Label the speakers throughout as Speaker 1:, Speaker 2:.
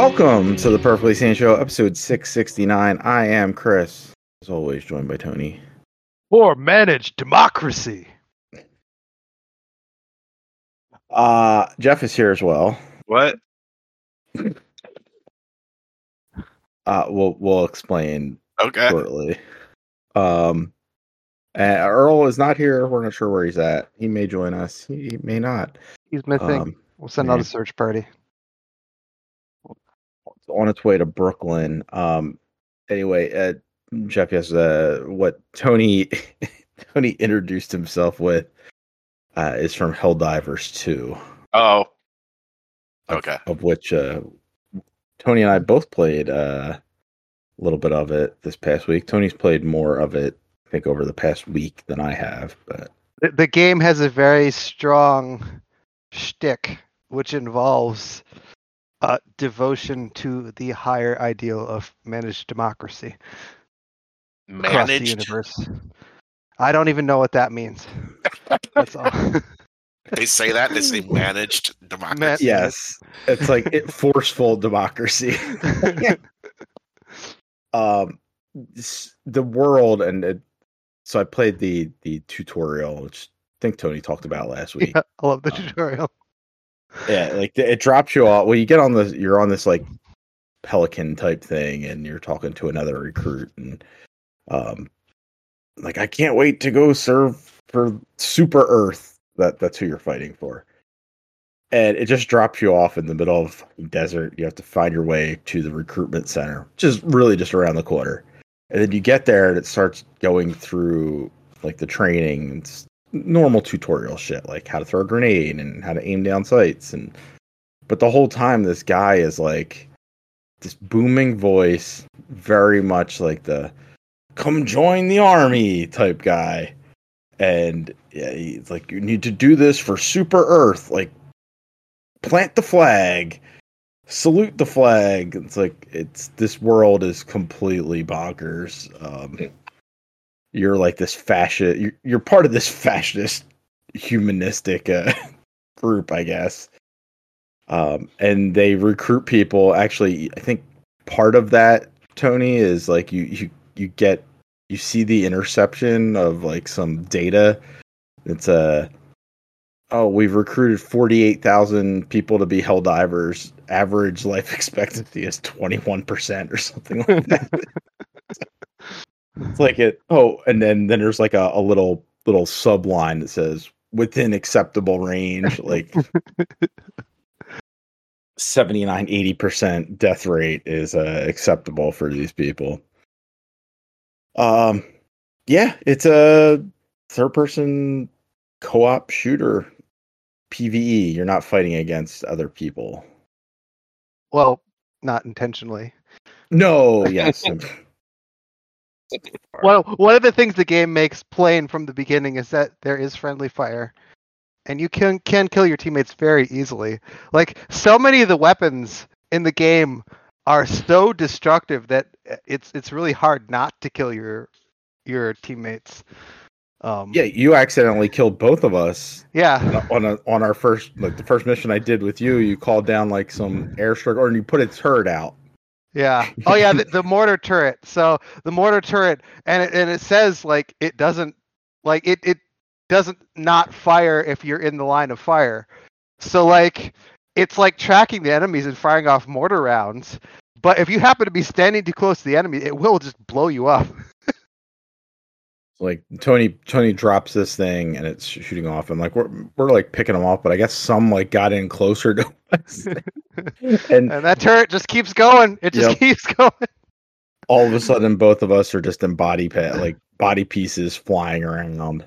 Speaker 1: Welcome to the Perfectly Sane Show, episode 669. I am Chris, as always, joined by Tony.
Speaker 2: Or managed democracy.
Speaker 1: Uh, Jeff is here as well.
Speaker 3: What?
Speaker 1: Uh, we'll we'll explain
Speaker 3: Okay.
Speaker 1: shortly. Um, and Earl is not here. We're not sure where he's at. He may join us. He may not.
Speaker 2: He's missing.
Speaker 1: Um,
Speaker 2: we'll send out a search party.
Speaker 1: It's on its way to Brooklyn. Um, anyway, uh, Jeff has uh, what Tony Tony introduced himself with uh, is from Helldivers Two.
Speaker 3: Oh.
Speaker 1: of-
Speaker 3: Okay.
Speaker 1: Of which uh, Tony and I both played uh, a little bit of it this past week. Tony's played more of it, I think, over the past week than I have. But
Speaker 2: The, the game has a very strong shtick, which involves uh, devotion to the higher ideal of managed democracy across the
Speaker 3: Managed.
Speaker 2: universe. I don't even know what that means. That's all.
Speaker 3: They say that. They say managed democracy.
Speaker 1: yes, it's like it, forceful democracy. um the world and it, so i played the the tutorial which i think tony talked about last week
Speaker 2: yeah, I love the
Speaker 1: Um,
Speaker 2: tutorial.
Speaker 1: Yeah like it drops you off well you get on the you're on this like pelican type thing and you're talking to another recruit and um like i can't wait to go serve for super earth. That that's who you're fighting for. And it just drops you off in the middle of desert. You have to find your way to the recruitment center which is really just around the corner. And then you get there and it starts going through like the training it's normal tutorial shit like how to throw a grenade and how to aim down sights and but the whole time this guy is like this booming voice very much like the come join the army type guy. And yeah he's like you need to do this for super earth like plant the flag salute the flag. It's like it's this world is completely bonkers. Um you're like this fascist you're, you're part of this fascist humanistic uh, group i guess. Um and they recruit people. Actually i think part of that tony is like you you you get you see the interception of like some data. It's a oh we've recruited 48,000 people to be hell divers. Average life expectancy is 21% or something like that it's like it oh and then then there's like a, a little little subline that says within acceptable range like 79 80% death rate is uh, acceptable for these people. Um yeah it's a third person co-op shooter pve you're not fighting against other people.
Speaker 2: Well, not intentionally.
Speaker 1: no yes
Speaker 2: Well, one of the things the game makes plain from the beginning is that there is friendly fire, and you can can kill your teammates very easily. Like so many of the weapons in the game are so destructive that uh, it's it's really hard not to kill your your teammates. Um,
Speaker 1: yeah you accidentally killed both of us
Speaker 2: yeah,
Speaker 1: on a on our first like the first mission I did with you, you called down like some airstrike or you put a turret out.
Speaker 2: Yeah. Oh yeah, the, the mortar turret. So the mortar turret, and it, and it says like it doesn't like it it doesn't not fire if you're in the line of fire. So like it's like tracking the enemies and firing off mortar rounds. But if you happen to be standing too close to the enemy, it will just blow you up.
Speaker 1: Like Tony Tony drops this thing and it's shooting off and like we're we're like picking them off, but I guess some like got in closer to us. and
Speaker 2: And that turret just keeps going. It just
Speaker 1: Yep.
Speaker 2: keeps going.
Speaker 1: all of a sudden both of us are just in body pit like body pieces flying around.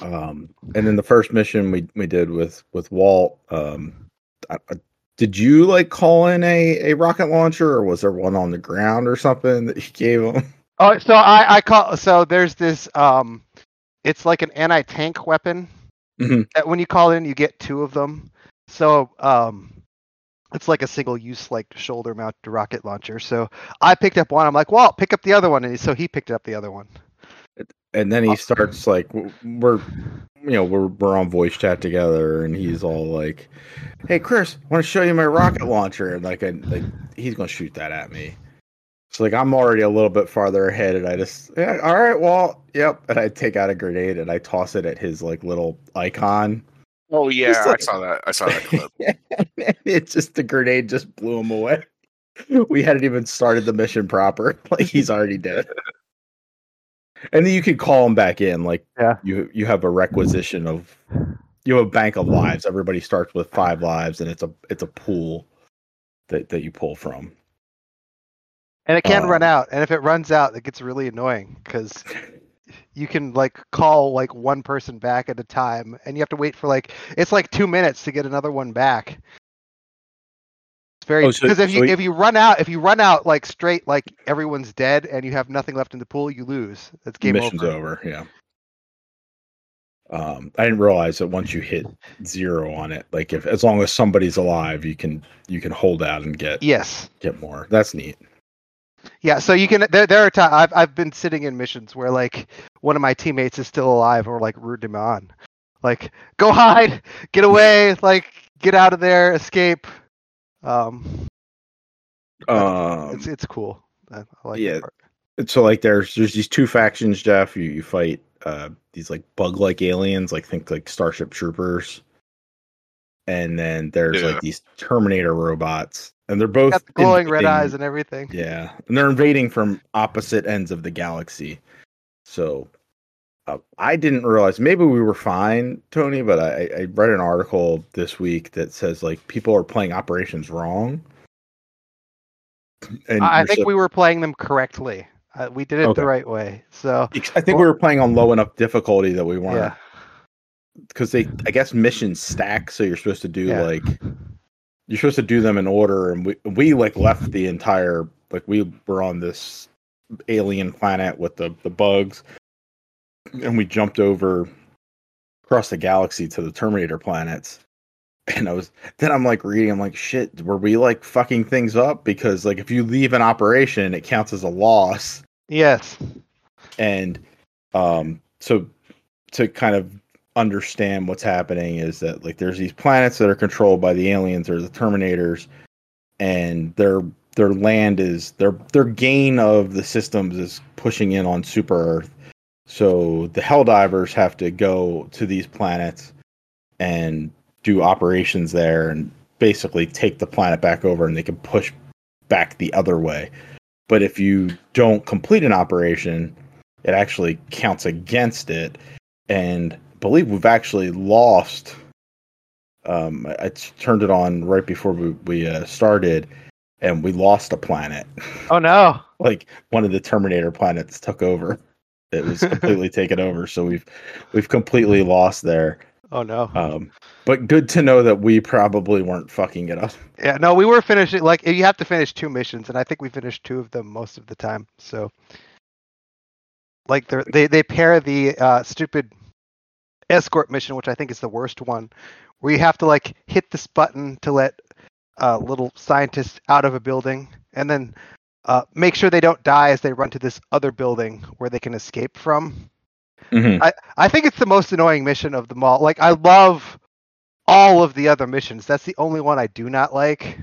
Speaker 1: Um and then the first mission we we did with with Walt um I, I- did you like call in a, a rocket launcher or was there one on the ground or something that you gave him?
Speaker 2: Oh, so I I call so there's this um, it's like an anti-tank weapon
Speaker 1: Mhm.
Speaker 2: that when you call in you get two of them. So um, it's like a single use like shoulder mounted rocket launcher. So I picked up one. I'm like, well, pick up the other one, and so he picked up the other one.
Speaker 1: and then he starts like we're you know, we're we're on voice chat together, and he's all like, "Hey, Chris, I want to show you my rocket launcher." And like, I, like he's gonna shoot that at me. So like, I'm already a little bit farther ahead, and I just, yeah, all right, well, yep. And I take out a grenade and I toss it at his like little icon.
Speaker 3: Oh yeah,
Speaker 1: Just like-
Speaker 3: I saw that. I saw that clip.
Speaker 1: it's just the grenade just blew him away. We hadn't even started the mission proper. Like he's already dead. And then you can call him back in. Like
Speaker 2: Yeah.
Speaker 1: you you have a requisition of you have a bank of lives. Everybody starts with five lives, and it's a it's a pool that that you pull from.
Speaker 2: And it can run
Speaker 1: Um,
Speaker 2: out, and if it runs out, it gets really annoying because you can like call like one person back at a time, and you have to wait for like it's like two minutes to get another one back. It's very
Speaker 1: Oh, so-
Speaker 2: because if you
Speaker 1: so y-
Speaker 2: if you run out if you run out like straight like everyone's dead and you have nothing left in the pool, you lose. That's game
Speaker 1: Mission's
Speaker 2: over.
Speaker 1: over. Yeah. Um, I didn't realize that once you hit zero on it, like if as long as somebody's alive, you can you can hold out and get
Speaker 2: Yes.
Speaker 1: get more. That's neat.
Speaker 2: Yeah, so you can. There, there are times I've I've been sitting in missions where like one of my teammates is still alive, or like rooted him on, like go hide, get away, like get out of there, escape. Um,
Speaker 1: Um,
Speaker 2: it's it's cool. I, I like
Speaker 1: yeah.
Speaker 2: that part.
Speaker 1: so like there's there's these two factions jeff you, you fight uh these like bug like aliens like think like starship troopers and then there's
Speaker 3: Yeah.
Speaker 1: like these terminator robots and they're both
Speaker 2: Got the glowing red eyes and everything.
Speaker 1: yeah and they're invading from opposite ends of the galaxy so uh, i didn't realize maybe we were fine tony but I, I read an article this week that says like people are playing operations wrong and
Speaker 2: I, think
Speaker 1: sup-
Speaker 2: we were playing them correctly. Uh, we did it
Speaker 1: Okay.
Speaker 2: the right way. So
Speaker 1: I think we were playing on low enough difficulty that we weren't
Speaker 2: yeah,
Speaker 1: because they I guess missions stack, so you're supposed to do
Speaker 2: Yeah.
Speaker 1: like you're supposed to do them in order, and we we like left the entire like we were on this alien planet with the the bugs, and we jumped over across the galaxy to the Terminator planets. And I was then I'm like reading, I'm like, shit, were we like fucking things up? Because like if you leave an operation, it counts as a loss
Speaker 2: yes,
Speaker 1: and um so to kind of understand what's happening is that like there's these planets that are controlled by the aliens or the terminators and their their land is their their gain of the systems is pushing in on super earth. So the helldivers have to go to these planets and do operations there and basically take the planet back over and they can push back the other way. But if you don't complete an operation it actually counts against it and believe we've actually lost um i I turned it on right before we, we uh, started and we lost a planet.
Speaker 2: Oh no,
Speaker 1: like one of the terminator planets took over. It was completely taken over so we've we've completely lost there.
Speaker 2: Oh no.
Speaker 1: um but good to know that we probably weren't fucking it up.
Speaker 2: Yeah, no, we were finishing like you have to finish two missions, and I think we finished two of them most of the time. So, like they they they pair the uh, stupid escort mission, which I think is the worst one, where you have to like hit this button to let uh, little scientists out of a building, and then uh, make sure they don't die as they run to this other building where they can escape from. I, I think it's the most annoying mission of them all. Like I love all of the other missions. That's the only one I do not like.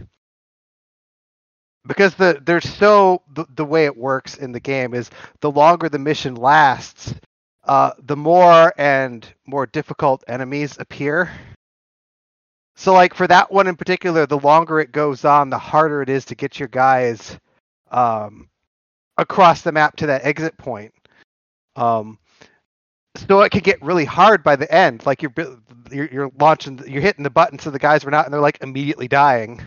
Speaker 2: Because the there's so the, the way it works in the game is the longer the mission lasts, uh, the more and more difficult enemies appear. So like for that one in particular, the longer it goes on, the harder it is to get your guys um, across the map to that exit point. Um, so it could get really hard by the end. Like you're you're, launching, you're hitting the button, so the guys run not, and they're like immediately dying.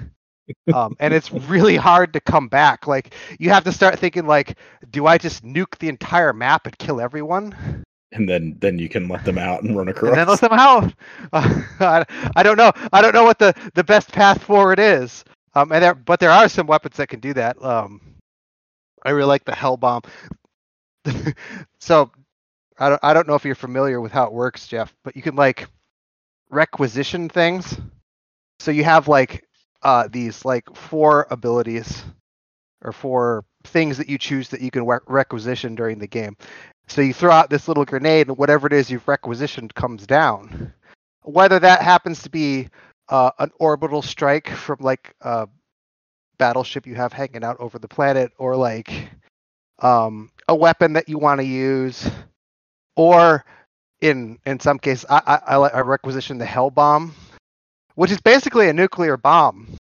Speaker 2: Um, and it's really hard to come back. Like you have to start thinking like, do I just nuke the entire map and kill everyone,
Speaker 1: and then then you can let them out and run across
Speaker 2: and then let them out? I, I don't know. I don't know what the the best path forward is. Um, and there, but there are some weapons that can do that. Um, I really like the hell bomb. so I don't I don't know if you're familiar with how it works, Jeff, but you can like requisition things. So you have like uh these like four abilities or four things that you choose that you can re- requisition during the game. So you throw out this little grenade, and whatever it is you've requisitioned comes down. Whether that happens to be uh, an orbital strike from like a battleship you have hanging out over the planet, or like um, a weapon that you want to use, or in in some cases, I, I, I, I requisition the Hell Bomb, which is basically a nuclear bomb,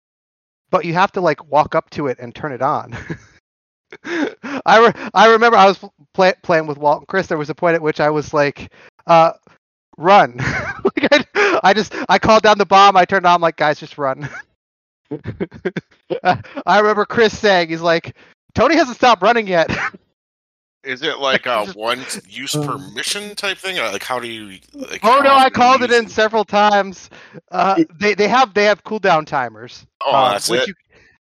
Speaker 2: but you have to like walk up to it and turn it on. I re- I remember I was play- playing with Walt and Chris. There was a point at which I was like, uh, "Run!" like I, I just I called down the bomb. I turned on. I'm like, guys, just run. I remember Chris saying, "He's like, Tony hasn't stopped running yet."
Speaker 3: Is it like a one use per mission type thing? Like how do you? Like,
Speaker 2: oh no, I called it
Speaker 3: use
Speaker 2: in several times. Uh, they they have they have cooldown timers.
Speaker 3: Oh,
Speaker 2: uh,
Speaker 3: that's
Speaker 2: which
Speaker 3: it.
Speaker 2: you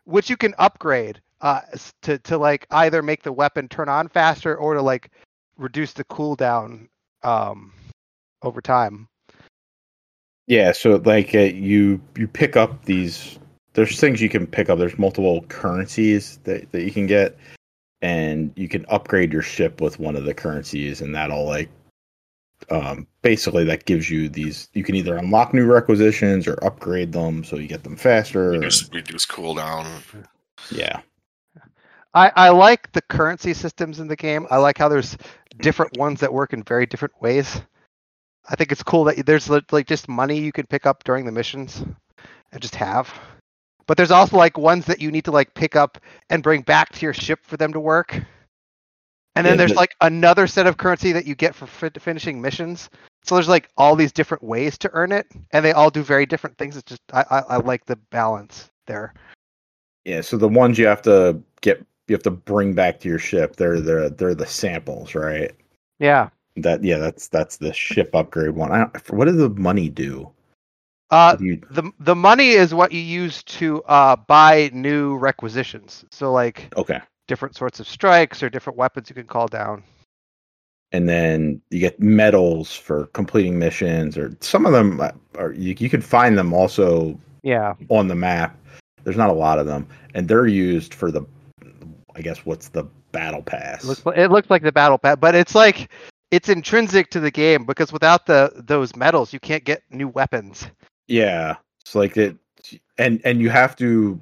Speaker 2: which you can upgrade uh, to to like either make the weapon turn on faster or to like reduce the cooldown um, over time.
Speaker 1: Yeah, so like uh, you you pick up these. There's things you can pick up. There's multiple currencies that that you can get, and you can upgrade your ship with one of the currencies, and that'll like, um, basically that gives you these. You can either unlock new requisitions or upgrade them so you get them faster. or-
Speaker 3: Reduce, reduce cooldown.
Speaker 1: yeah,
Speaker 2: I, I like the currency systems in the game. I like how there's different ones that work in very different ways. I think it's cool that there's like just money you can pick up during the missions and just have. But there's also like ones that you need to like pick up and bring back to your ship for them to work. And then
Speaker 1: Yeah,
Speaker 2: there's
Speaker 1: but-
Speaker 2: like another set of currency that you get for fi- finishing missions. So there's like all these different ways to earn it, and they all do very different things. It's just I, I, I like the balance there.
Speaker 1: yeah. So the ones you have to get, you have to bring back to your ship. They're the they're the samples, right?
Speaker 2: Yeah.
Speaker 1: That yeah, that's that's the ship upgrade one. I don't, what does the money do?
Speaker 2: Uh, the the money is what you use to uh, buy new requisitions. So like
Speaker 1: okay.
Speaker 2: different sorts of strikes or different weapons you can call down.
Speaker 1: and then you get medals for completing missions or some of them are you, you can find them also
Speaker 2: Yeah.
Speaker 1: on the map there's not a lot of them and they're used for the i guess what's the battle pass
Speaker 2: It looks, li- it looks like the battle pass, but it's like it's intrinsic to the game because without the those medals, you can't get new weapons.
Speaker 1: Yeah it's like it and and you have to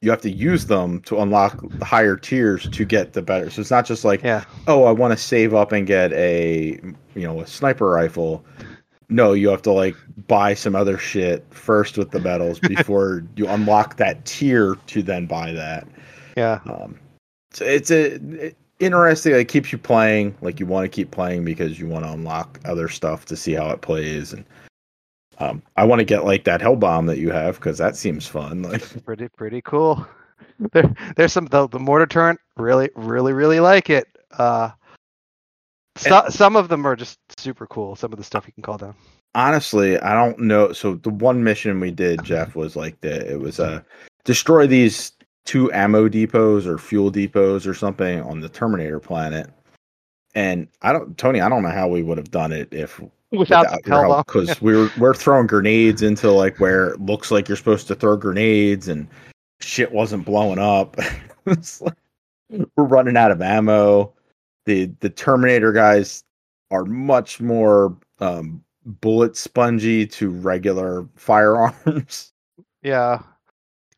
Speaker 1: you have to use them to unlock the higher tiers to get the better so it's not just like
Speaker 2: Yeah.
Speaker 1: oh, I want to save up and get a you know a sniper rifle. No, you have to like buy some other shit first with the medals before you unlock that tier to then buy that.
Speaker 2: Yeah.
Speaker 1: Um, so it's a it- interesting. It keeps you playing like you want to keep playing because you want to unlock other stuff to see how it plays and. Um, I want to get like that hell bomb that you have because that seems fun. Like,
Speaker 2: Pretty pretty cool. There, there's some the, the mortar turret really really really like it. Uh, so, some of them are just super cool. Some of the stuff you can call down.
Speaker 1: honestly, I don't know. So the one mission we did, Jeff, was like the it was uh destroy these two ammo depots or fuel depots or something on the Terminator planet. And I don't, Tony, I don't know how we would have done it if
Speaker 2: Without the hell bomb.
Speaker 1: because we were we're throwing grenades into like where it looks like you're supposed to throw grenades and shit wasn't blowing up. Like, we're running out of ammo. The the Terminator guys are much more um, bullet spongy to regular firearms.
Speaker 2: Yeah,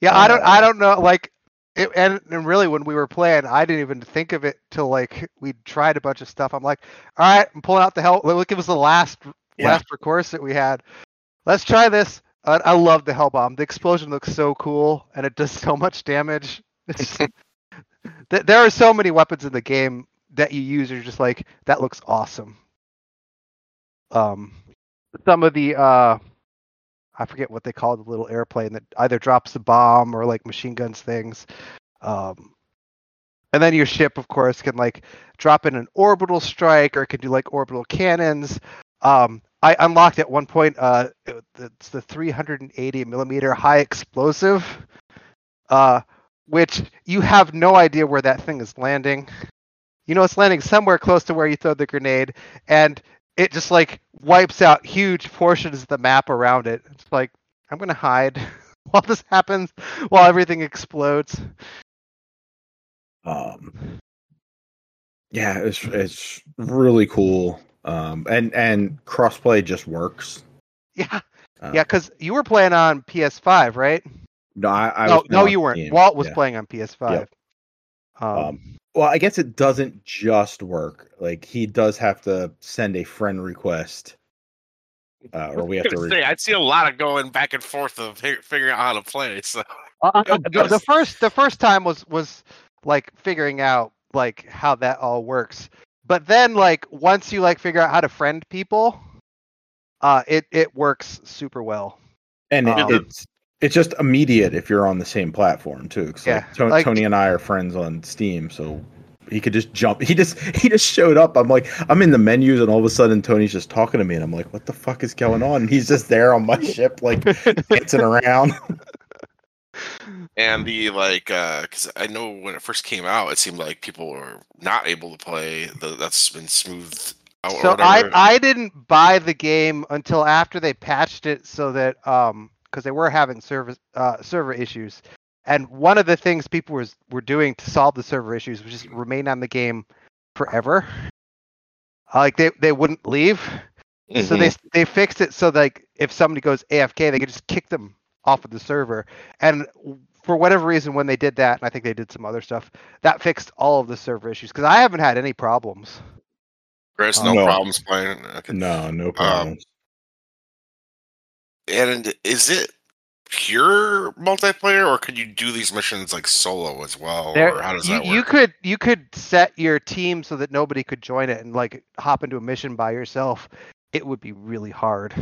Speaker 2: yeah. I don't.
Speaker 1: Uh,
Speaker 2: I don't know. Like, it, and and really, when we were playing, I didn't even think of it till like we tried a bunch of stuff. I'm like, all right, I'm pulling out the hell. Look, it was the last
Speaker 1: Yeah.
Speaker 2: last recourse that we had. Let's try this. Uh, I love the hell bomb. The explosion looks so cool, and it does so much damage. Th- there are so many weapons in the game that you use. You're just like, that looks awesome. Um, some of the uh, I forget what they call the little airplane that either drops the bomb or like machine guns things. Um, and then your ship, of course, can like drop in an orbital strike or it can do like orbital cannons. Um, I unlocked at one point. Uh, it- it's the 380 millimeter high explosive, uh, which you have no idea where that thing is landing. You know, it's landing somewhere close to where you throw the grenade, and it just like wipes out huge portions of the map around it. It's like I'm gonna hide while this happens, while everything explodes.
Speaker 1: Um, yeah, it's it's really cool. Um, and and crossplay just works.
Speaker 2: Yeah,
Speaker 1: Uh,
Speaker 2: yeah, because you were playing on PS5, right?
Speaker 1: No, I, I
Speaker 2: no, no, you weren't. Walt was
Speaker 1: Yeah.
Speaker 2: playing on PS5.
Speaker 1: Yep.
Speaker 2: Um,
Speaker 1: Um, Well, I guess it doesn't just work. Like he does have to send a friend request, uh, or we have to.
Speaker 3: I
Speaker 1: Re-
Speaker 3: I'd see a lot of going back and forth of figuring out how to play. So
Speaker 2: Uh, the, the first the first time was was like figuring out like how that all works but then like once you like figure out how to friend people uh it it works super well
Speaker 1: and it,
Speaker 2: um,
Speaker 1: it's it's just immediate if you're on the same platform too. 'cause,
Speaker 2: Yeah,
Speaker 1: like, To-
Speaker 2: like-
Speaker 1: Tony and I are friends on Steam, so he could just jump. He just he just showed up. I'm like I'm in the menus, and all of a sudden Tony's just talking to me, and I'm like, what the fuck is going on? And he's just there on my ship, like dancing around.
Speaker 3: and the like, because I know when it first came out, it seemed like people were not able to play. The, that's been smoothed out.
Speaker 2: so i i didn't buy the game until after they patched it so that um because they were having service uh server issues and one of the things people was were doing to solve the server issues was just remain on the game forever Uh, like they they wouldn't leave So they they fixed it so like if somebody goes AFK, they could just kick them off of the server. And for whatever reason, when they did that, and I think they did some other stuff, that fixed all of the server issues because I haven't had any problems.
Speaker 3: Chris, no,
Speaker 1: No.
Speaker 3: problems playing. Okay.
Speaker 1: no, no problem.
Speaker 3: And is it pure multiplayer, or could you do these missions like solo as well,
Speaker 2: There-
Speaker 3: or how does
Speaker 2: you,
Speaker 3: that work?
Speaker 2: you could you could set your team so that nobody could join it and like hop into a mission by yourself. It would be really hard.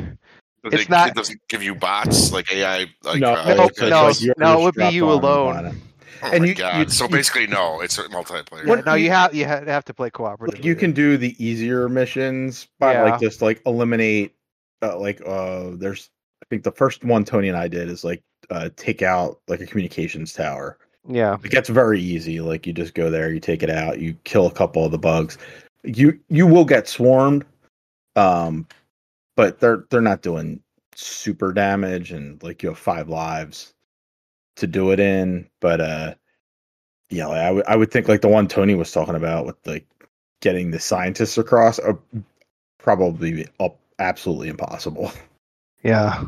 Speaker 3: Does
Speaker 2: it's
Speaker 3: it,
Speaker 2: not-
Speaker 3: It doesn't give you bots like AI. Like,
Speaker 1: no,
Speaker 3: uh,
Speaker 2: no,
Speaker 1: it's
Speaker 2: no,
Speaker 1: like
Speaker 2: no, it would be you alone.
Speaker 3: Oh
Speaker 1: and
Speaker 3: my
Speaker 1: you-
Speaker 3: god!
Speaker 1: you-
Speaker 3: so
Speaker 1: you-
Speaker 3: basically, no, it's multiplayer.
Speaker 2: Yeah,
Speaker 1: What
Speaker 2: no,
Speaker 1: you-
Speaker 2: you have you have to play cooperative.
Speaker 1: You can do the easier missions by
Speaker 2: Yeah.
Speaker 1: like just like eliminate uh, like uh there's I think the first one Tony and I did is like uh take out like a communications tower.
Speaker 2: yeah.
Speaker 1: it gets very easy. Like you just go there, you take it out, you kill a couple of the bugs. You you will get swarmed, um, but they're they're not doing super damage, and like you have five lives to do it in. But uh, yeah, like, I would I would think like the one Tony was talking about with like getting the scientists across, uh, probably up absolutely impossible.
Speaker 2: Yeah.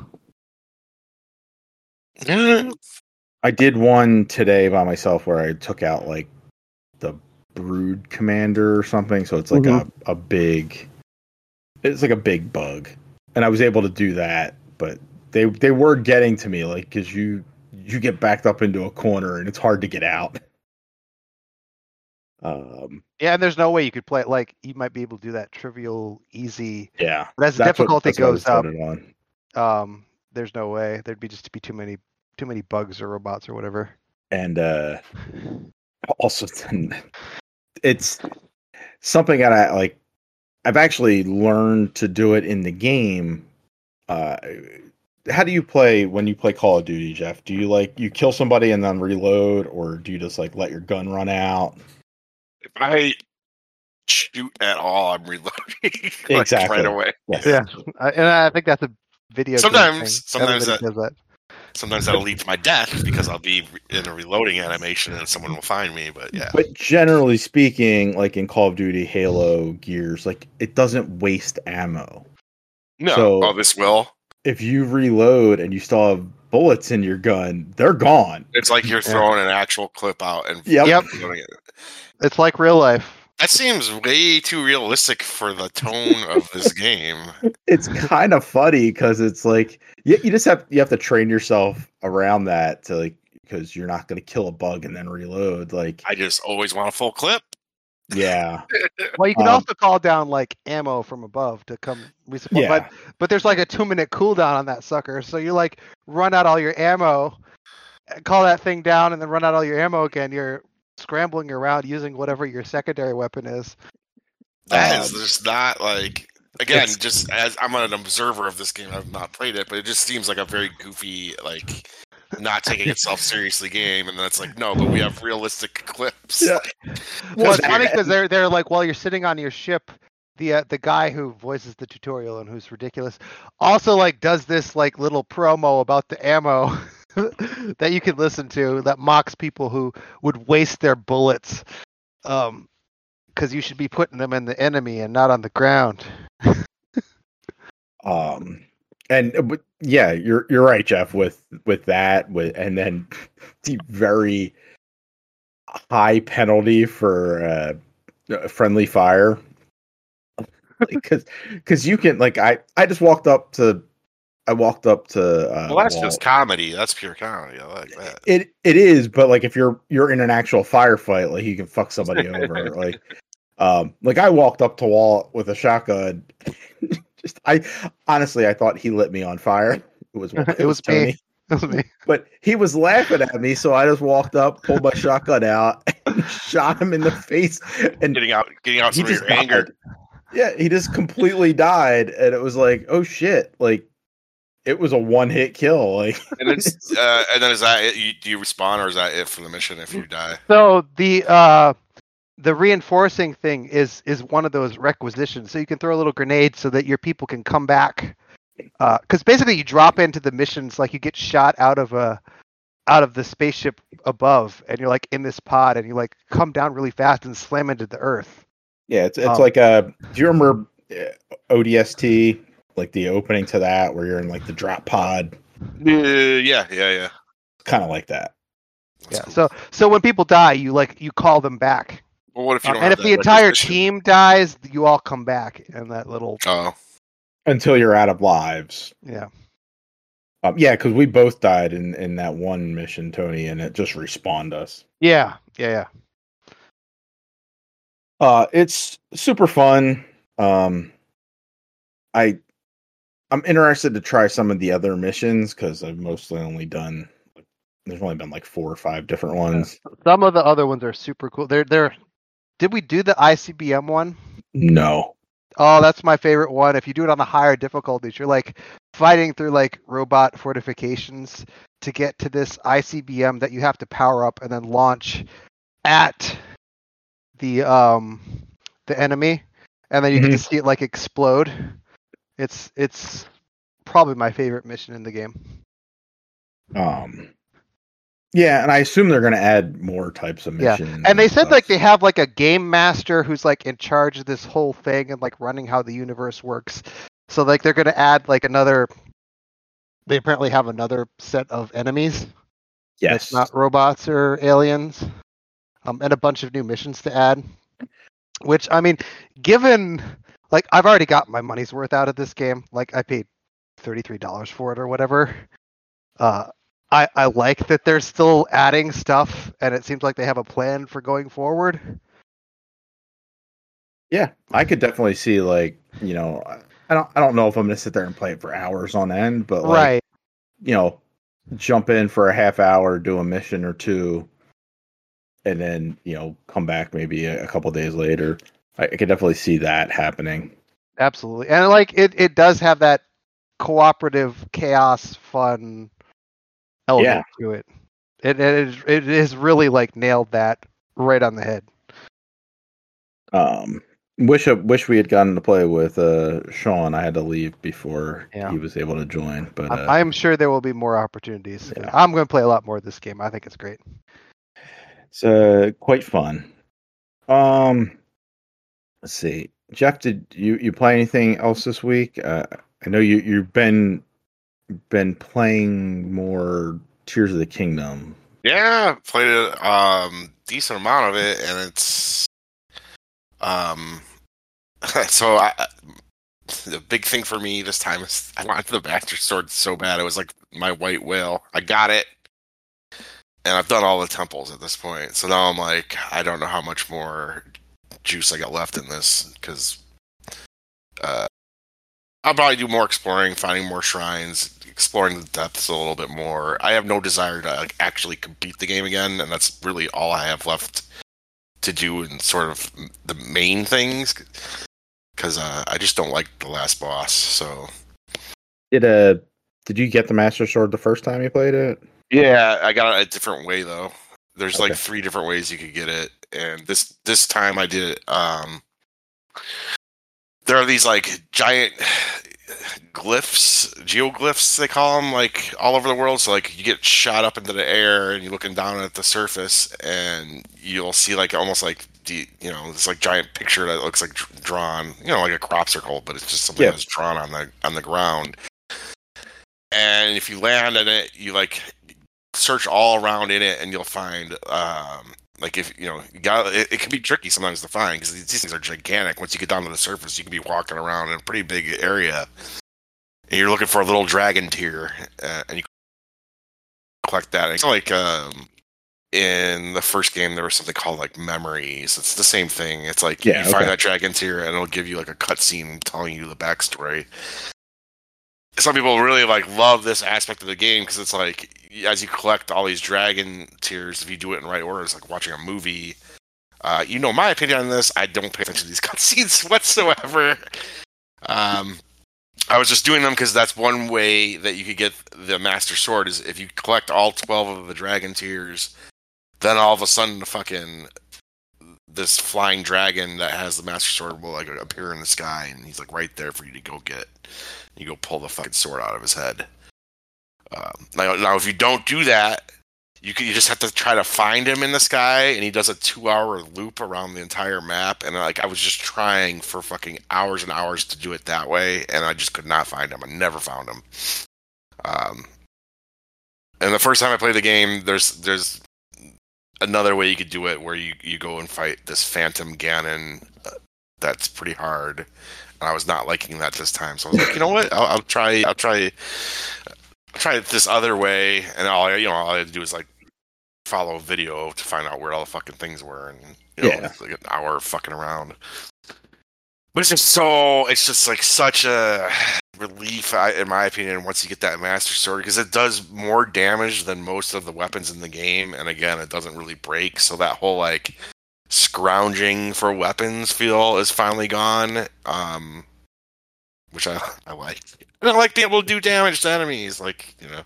Speaker 3: Yeah.
Speaker 1: I did one today by myself where I took out like the brood commander or something. So it's like a, a big it's like a big bug. And I was able to do that, but they they were getting to me like cuz you you get backed up into a corner and it's hard to get out. Um
Speaker 2: Yeah, and there's no way you could play it like you might be able to do that trivial, easy.
Speaker 1: yeah.
Speaker 2: But as the
Speaker 1: That's what-
Speaker 2: difficulty
Speaker 1: what
Speaker 2: goes up, um, there's no way. There'd be just to be too many too many bugs or robots or whatever.
Speaker 1: And uh also it's something that I like I've actually learned to do it in the game. Uh how do you play when you play Call of Duty, Jeff? Do you like you kill somebody and then reload or do you just like let your gun run out?
Speaker 3: If I shoot at all, I'm reloading like,
Speaker 1: Exactly.
Speaker 3: right away.
Speaker 1: Yes.
Speaker 2: Yeah. I, and I think that's a video.
Speaker 3: Sometimes-
Speaker 2: thing.
Speaker 3: sometimes
Speaker 2: Everybody does that.
Speaker 3: Sometimes that'll lead to my death because I'll be in a reloading animation and someone will find me. But yeah,
Speaker 1: But generally speaking, like in Call of Duty, Halo, Gears, like it doesn't waste ammo.
Speaker 3: no.
Speaker 1: So-
Speaker 3: oh, this will.
Speaker 1: If you reload and you still have bullets in your gun, they're gone.
Speaker 3: It's like you're
Speaker 2: Yeah.
Speaker 3: throwing an actual clip out and
Speaker 1: Yep.
Speaker 2: Yep.
Speaker 3: reloading it.
Speaker 2: It's like real life.
Speaker 3: That seems way too realistic for the tone of this game.
Speaker 1: it's kind of funny because it's like you, you just have you have to train yourself around that to like because you're not going to kill a bug and then reload like
Speaker 3: I just always want a full clip.
Speaker 1: yeah
Speaker 2: Well, you can
Speaker 1: Um,
Speaker 2: also call down like ammo from above to come resupply,
Speaker 1: yeah
Speaker 2: but but there's like a two minute cooldown on that sucker. So you like run out all your ammo, call that thing down, and then run out all your ammo again. You're scrambling around using whatever your secondary weapon is.
Speaker 3: That is
Speaker 1: Um,
Speaker 3: just not like again, just as I'm an observer of this game, I've not played it, but it just seems like a very goofy, like not taking itself seriously game. And that's like, no, but we have realistic clips.
Speaker 1: Yeah.
Speaker 2: Well, it's funny because they're they're like while you're sitting on your ship, the uh, the guy who voices the tutorial and who's ridiculous, also like does this like little promo about the ammo that you can listen to that mocks people who would waste their bullets. Um, because you should be putting them in the enemy and not on the ground.
Speaker 1: Um, and uh, yeah, you're you're right, Jeff. With with that, with and then the very high penalty for uh, friendly fire, because because you can like I I just walked up to I walked up to uh,
Speaker 3: well, that's
Speaker 1: Walt.
Speaker 3: just comedy. That's pure comedy. I like that.
Speaker 1: It it is, but like if you're you're in an actual firefight, like you can fuck somebody over. Like, um, like I walked up to Walt with a shotgun. Just I honestly, I thought he lit me on fire. It was
Speaker 2: It was me. That was me.
Speaker 1: but he was laughing at me, so I just walked up, pulled my shotgun out, and shot him in the face, and
Speaker 3: Getting out, getting out
Speaker 1: he
Speaker 3: some of
Speaker 1: just
Speaker 3: your anger.
Speaker 1: Yeah, he just completely died, and it was like, oh shit, like it was a one hit kill. Like,
Speaker 3: And it's uh, and then is that it? You, do you respawn or is that it for the mission if you die?
Speaker 2: So the uh the reinforcing thing is is one of those requisitions. So you can throw a little grenade so that your people can come back. Because basically you drop into the missions like you get shot out of a out of the spaceship above, and you're like in this pod, and you like come down really fast and slam into the earth.
Speaker 1: yeah, it's it's
Speaker 2: Oh.
Speaker 1: like a. Do you remember uh, ODST? Like the opening to that, where you're in like the drop pod,
Speaker 3: Uh, yeah, yeah, yeah.
Speaker 1: kind of like that.
Speaker 3: That's
Speaker 2: yeah.
Speaker 3: cool.
Speaker 2: So so when people die, you like you call them back,
Speaker 3: well, what if you
Speaker 2: Uh,
Speaker 3: don't
Speaker 2: and if the entire team dies, you all come back in that little
Speaker 3: Oh,
Speaker 1: Until you're out of lives.
Speaker 2: yeah.
Speaker 1: Um, yeah, because we both died in in that one mission, Tony, and it just respawned us.
Speaker 2: Yeah, yeah, yeah.
Speaker 1: Uh, it's super fun. Um, I I'm interested to try some of the other missions because I've mostly only done. There's only been like four or five different ones.
Speaker 2: Some of the other ones are super cool. They're they're. Did we do the ICBM one?
Speaker 1: No.
Speaker 2: Oh, that's my favorite one. If you do it on the higher difficulties, you're like fighting through like robot fortifications to get to this ICBM that you have to power up and then launch at the um the enemy, and then you get to see it like explode. It's it's probably my favorite mission in the game.
Speaker 1: Um. Yeah, and I assume they're going to add more types of missions.
Speaker 2: Yeah,
Speaker 1: missions.
Speaker 2: And they said
Speaker 1: stuff.
Speaker 2: like they have like a game master who's like in charge of this whole thing and like running how the universe works. So like they're gonna add like another. They apparently have another set of enemies
Speaker 1: yes,
Speaker 2: not robots or aliens, um, and a bunch of new missions to add. Which I mean, given like I've already got my money's worth out of this game. Like I paid thirty three dollars for it or whatever. Uh, I I like that they're still adding stuff, and it seems like they have a plan for going forward.
Speaker 1: Yeah, I could definitely see like you know, I- don't I don't know if I'm gonna sit there and play it for hours on end, but like,
Speaker 2: right.
Speaker 1: you know, jump in for a half hour, do a mission or two, and then you know come back maybe a, a couple days later. I, I could definitely see that happening.
Speaker 2: Absolutely, and like it, it does have that cooperative chaos fun element to it. It it is, it is really like nailed that right on the head.
Speaker 1: Um, wish I wish we had gotten to play with uh Sean. I had to leave before
Speaker 2: Yeah.
Speaker 1: he was able to join, but uh,
Speaker 2: I'm, I'm sure there will be more opportunities.
Speaker 1: Yeah.
Speaker 2: I'm going to play a lot more of this game. I think it's great.
Speaker 1: it's uh quite fun. Um, let's see, Jeff, did you you play anything else this week? Uh, I know you you've been been playing more Tears of the Kingdom.
Speaker 3: yeah, played a um, decent amount of it, and it's um. So I, the big thing for me this time is I wanted the Master Sword so bad. It was like my white whale. I got it, and I've done all the temples at this point. So now I'm like, I don't know how much more juice I got left in this because uh, I'll probably do more exploring, finding more shrines, exploring the depths a little bit more. I have no desire to like, actually complete the game again, and that's really all I have left to do in sort of the main things because uh, I just don't like the last boss. So
Speaker 1: Did uh did you get the Master Sword the first time you played it?
Speaker 3: yeah, I got it a different way though. There's like three different ways you could get it, and this this time I did it. Um, there are these like giant glyphs, geoglyphs they call them, like all over the world. So like you get shot up into the air and you're looking down at the surface, and you'll see like almost like the you know this like giant picture that looks like drawn, you know, like a crop circle, but it's just something
Speaker 1: Yeah.
Speaker 3: that's drawn on the on the ground. And if you land in it, you like search all around in it, and you'll find um, like if you know you got it, it can be tricky sometimes to find because these things are gigantic. Once you get down to the surface, you can be walking around in a pretty big area, and you're looking for a little dragon tear, uh, and you collect that. It's like um, in the first game there was something called like memories. It's the same thing. It's like
Speaker 1: Yeah,
Speaker 3: you find that dragon tear, and it'll give you like a cutscene telling you the backstory. Some people really like love this aspect of the game because it's like as you collect all these dragon tears, if you do it in right order, it's like watching a movie. Uh, you know my opinion on this. I don't pay attention to these cutscenes whatsoever. Um, I was just doing them because that's one way that you could get the Master Sword is if you collect all twelve of the dragon tears, then all of a sudden the fucking this flying dragon that has the Master Sword will like appear in the sky and he's like right there for you to go get. You go pull the fucking sword out of his head. Um, now, now if you don't do that, you can, you just have to try to find him in the sky, and he does a two-hour loop around the entire map. And like I was just trying for fucking hours and hours to do it that way, and I just could not find him. I never found him. Um, and the first time I played the game, there's there's another way you could do it where you you go and fight this Phantom Ganon. Uh, that's pretty hard, and I was not liking that this time. So I was like, you know what? I'll, I'll try. I'll try. I'll try it this other way, and all I, you know, all I had to do was like follow a video to find out where all the fucking things were, and you know,
Speaker 1: Yeah.
Speaker 3: like an hour of fucking around. But it's just so, it's just like such a relief, in my opinion, once you get that Master Sword, because it does more damage than most of the weapons in the game, and again, it doesn't really break. So that whole like scrounging for weapons feel is finally gone, um, which I I like. And I like being able to do damage to enemies, like you know.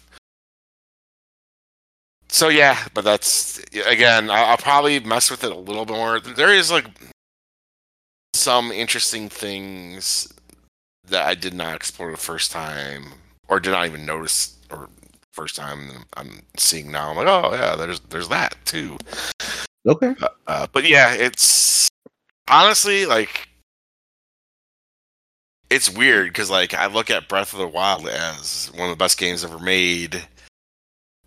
Speaker 3: So yeah, but that's again. I'll probably mess with it a little bit more. There is like some interesting things that I did not explore the first time, or did not even notice, or first time I'm seeing now. I'm like, oh yeah, there's there's that too.
Speaker 1: Okay.
Speaker 3: Uh, but yeah, it's honestly like it's weird because like I look at Breath of the Wild as one of the best games ever made,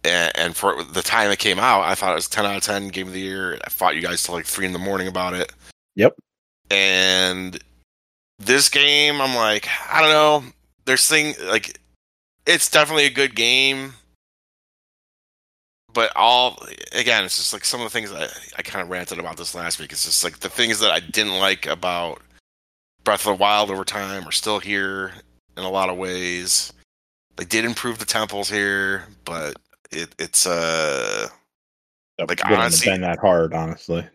Speaker 3: and, and for the time it came out, I thought it was ten out of ten game of the year. I fought you guys till like three in the morning about it.
Speaker 1: Yep.
Speaker 3: And this game, I'm like, I don't know. There's thing like it's definitely a good game but all again, it's just like some of the things I, I kind of ranted about this last week. It's just like the things that I didn't like about Breath of the Wild over time are still here in a lot of ways. They did improve the temples here, but it, it's uh Like, honestly-
Speaker 1: been that hard, honestly.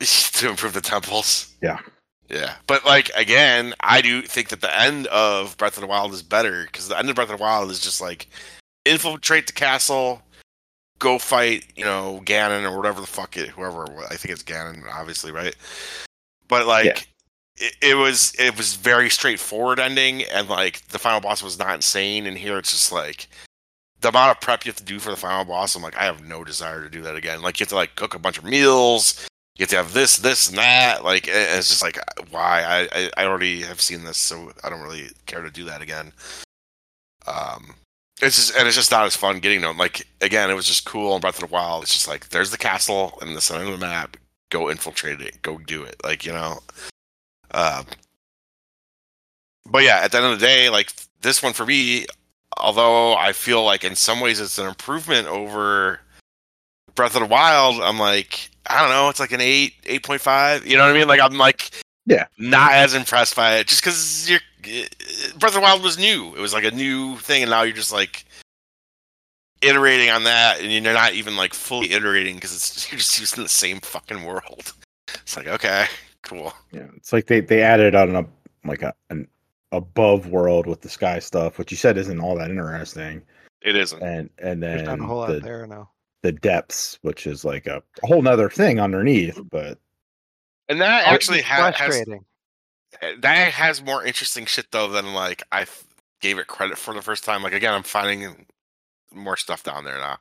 Speaker 3: to improve the temples.
Speaker 1: Yeah.
Speaker 3: Yeah, but like again, I do think that the end of Breath of the Wild is better because the end of Breath of the Wild is just like infiltrate the castle, go fight, you know, Ganon or whatever the fuck it, whoever. I think it's Ganon, obviously, right? But like,
Speaker 1: Yeah.
Speaker 3: it, it was it was very straightforward ending, and like the final boss was not insane. And here it's just like the amount of prep you have to do for the final boss. I'm like, I have no desire to do that again. Like you have to like cook a bunch of meals. You have to have this, this, and that. Like it's just like why I, I I already have seen this, so I don't really care to do that again. Um, it's just and it's just not as fun getting them. Like again, it was just cool in Breath of the Wild. It's just like there's the castle in the center of the map. Go infiltrate it. Go do it. Like you know. Uh, but yeah, at the end of the day, like this one for me, although I feel like in some ways it's an improvement over Breath of the Wild, I'm like, I don't know, it's like an eight, eight point five. You know what I mean? Like I'm like,
Speaker 1: Yeah.
Speaker 3: not as impressed by it just because you're eh, Breath of the Wild was new. It was like a new thing, and now you're just like iterating on that, and you're not even like fully iterating because it's you're just using the same fucking world. It's like okay, cool.
Speaker 1: Yeah, it's like they they added on a like a an above world with the sky stuff, which you said isn't all that interesting,
Speaker 3: It isn't.
Speaker 1: and and
Speaker 2: There's
Speaker 1: then
Speaker 2: not a whole lot
Speaker 1: the
Speaker 2: there now.
Speaker 1: The depths, which is like a, a whole nother thing underneath. Mm-hmm. But
Speaker 3: And that oh,
Speaker 2: actually
Speaker 3: ha- has
Speaker 2: eh,
Speaker 3: that has more interesting shit though than like I gave it credit for the first time. Like again, I'm finding more stuff down there now.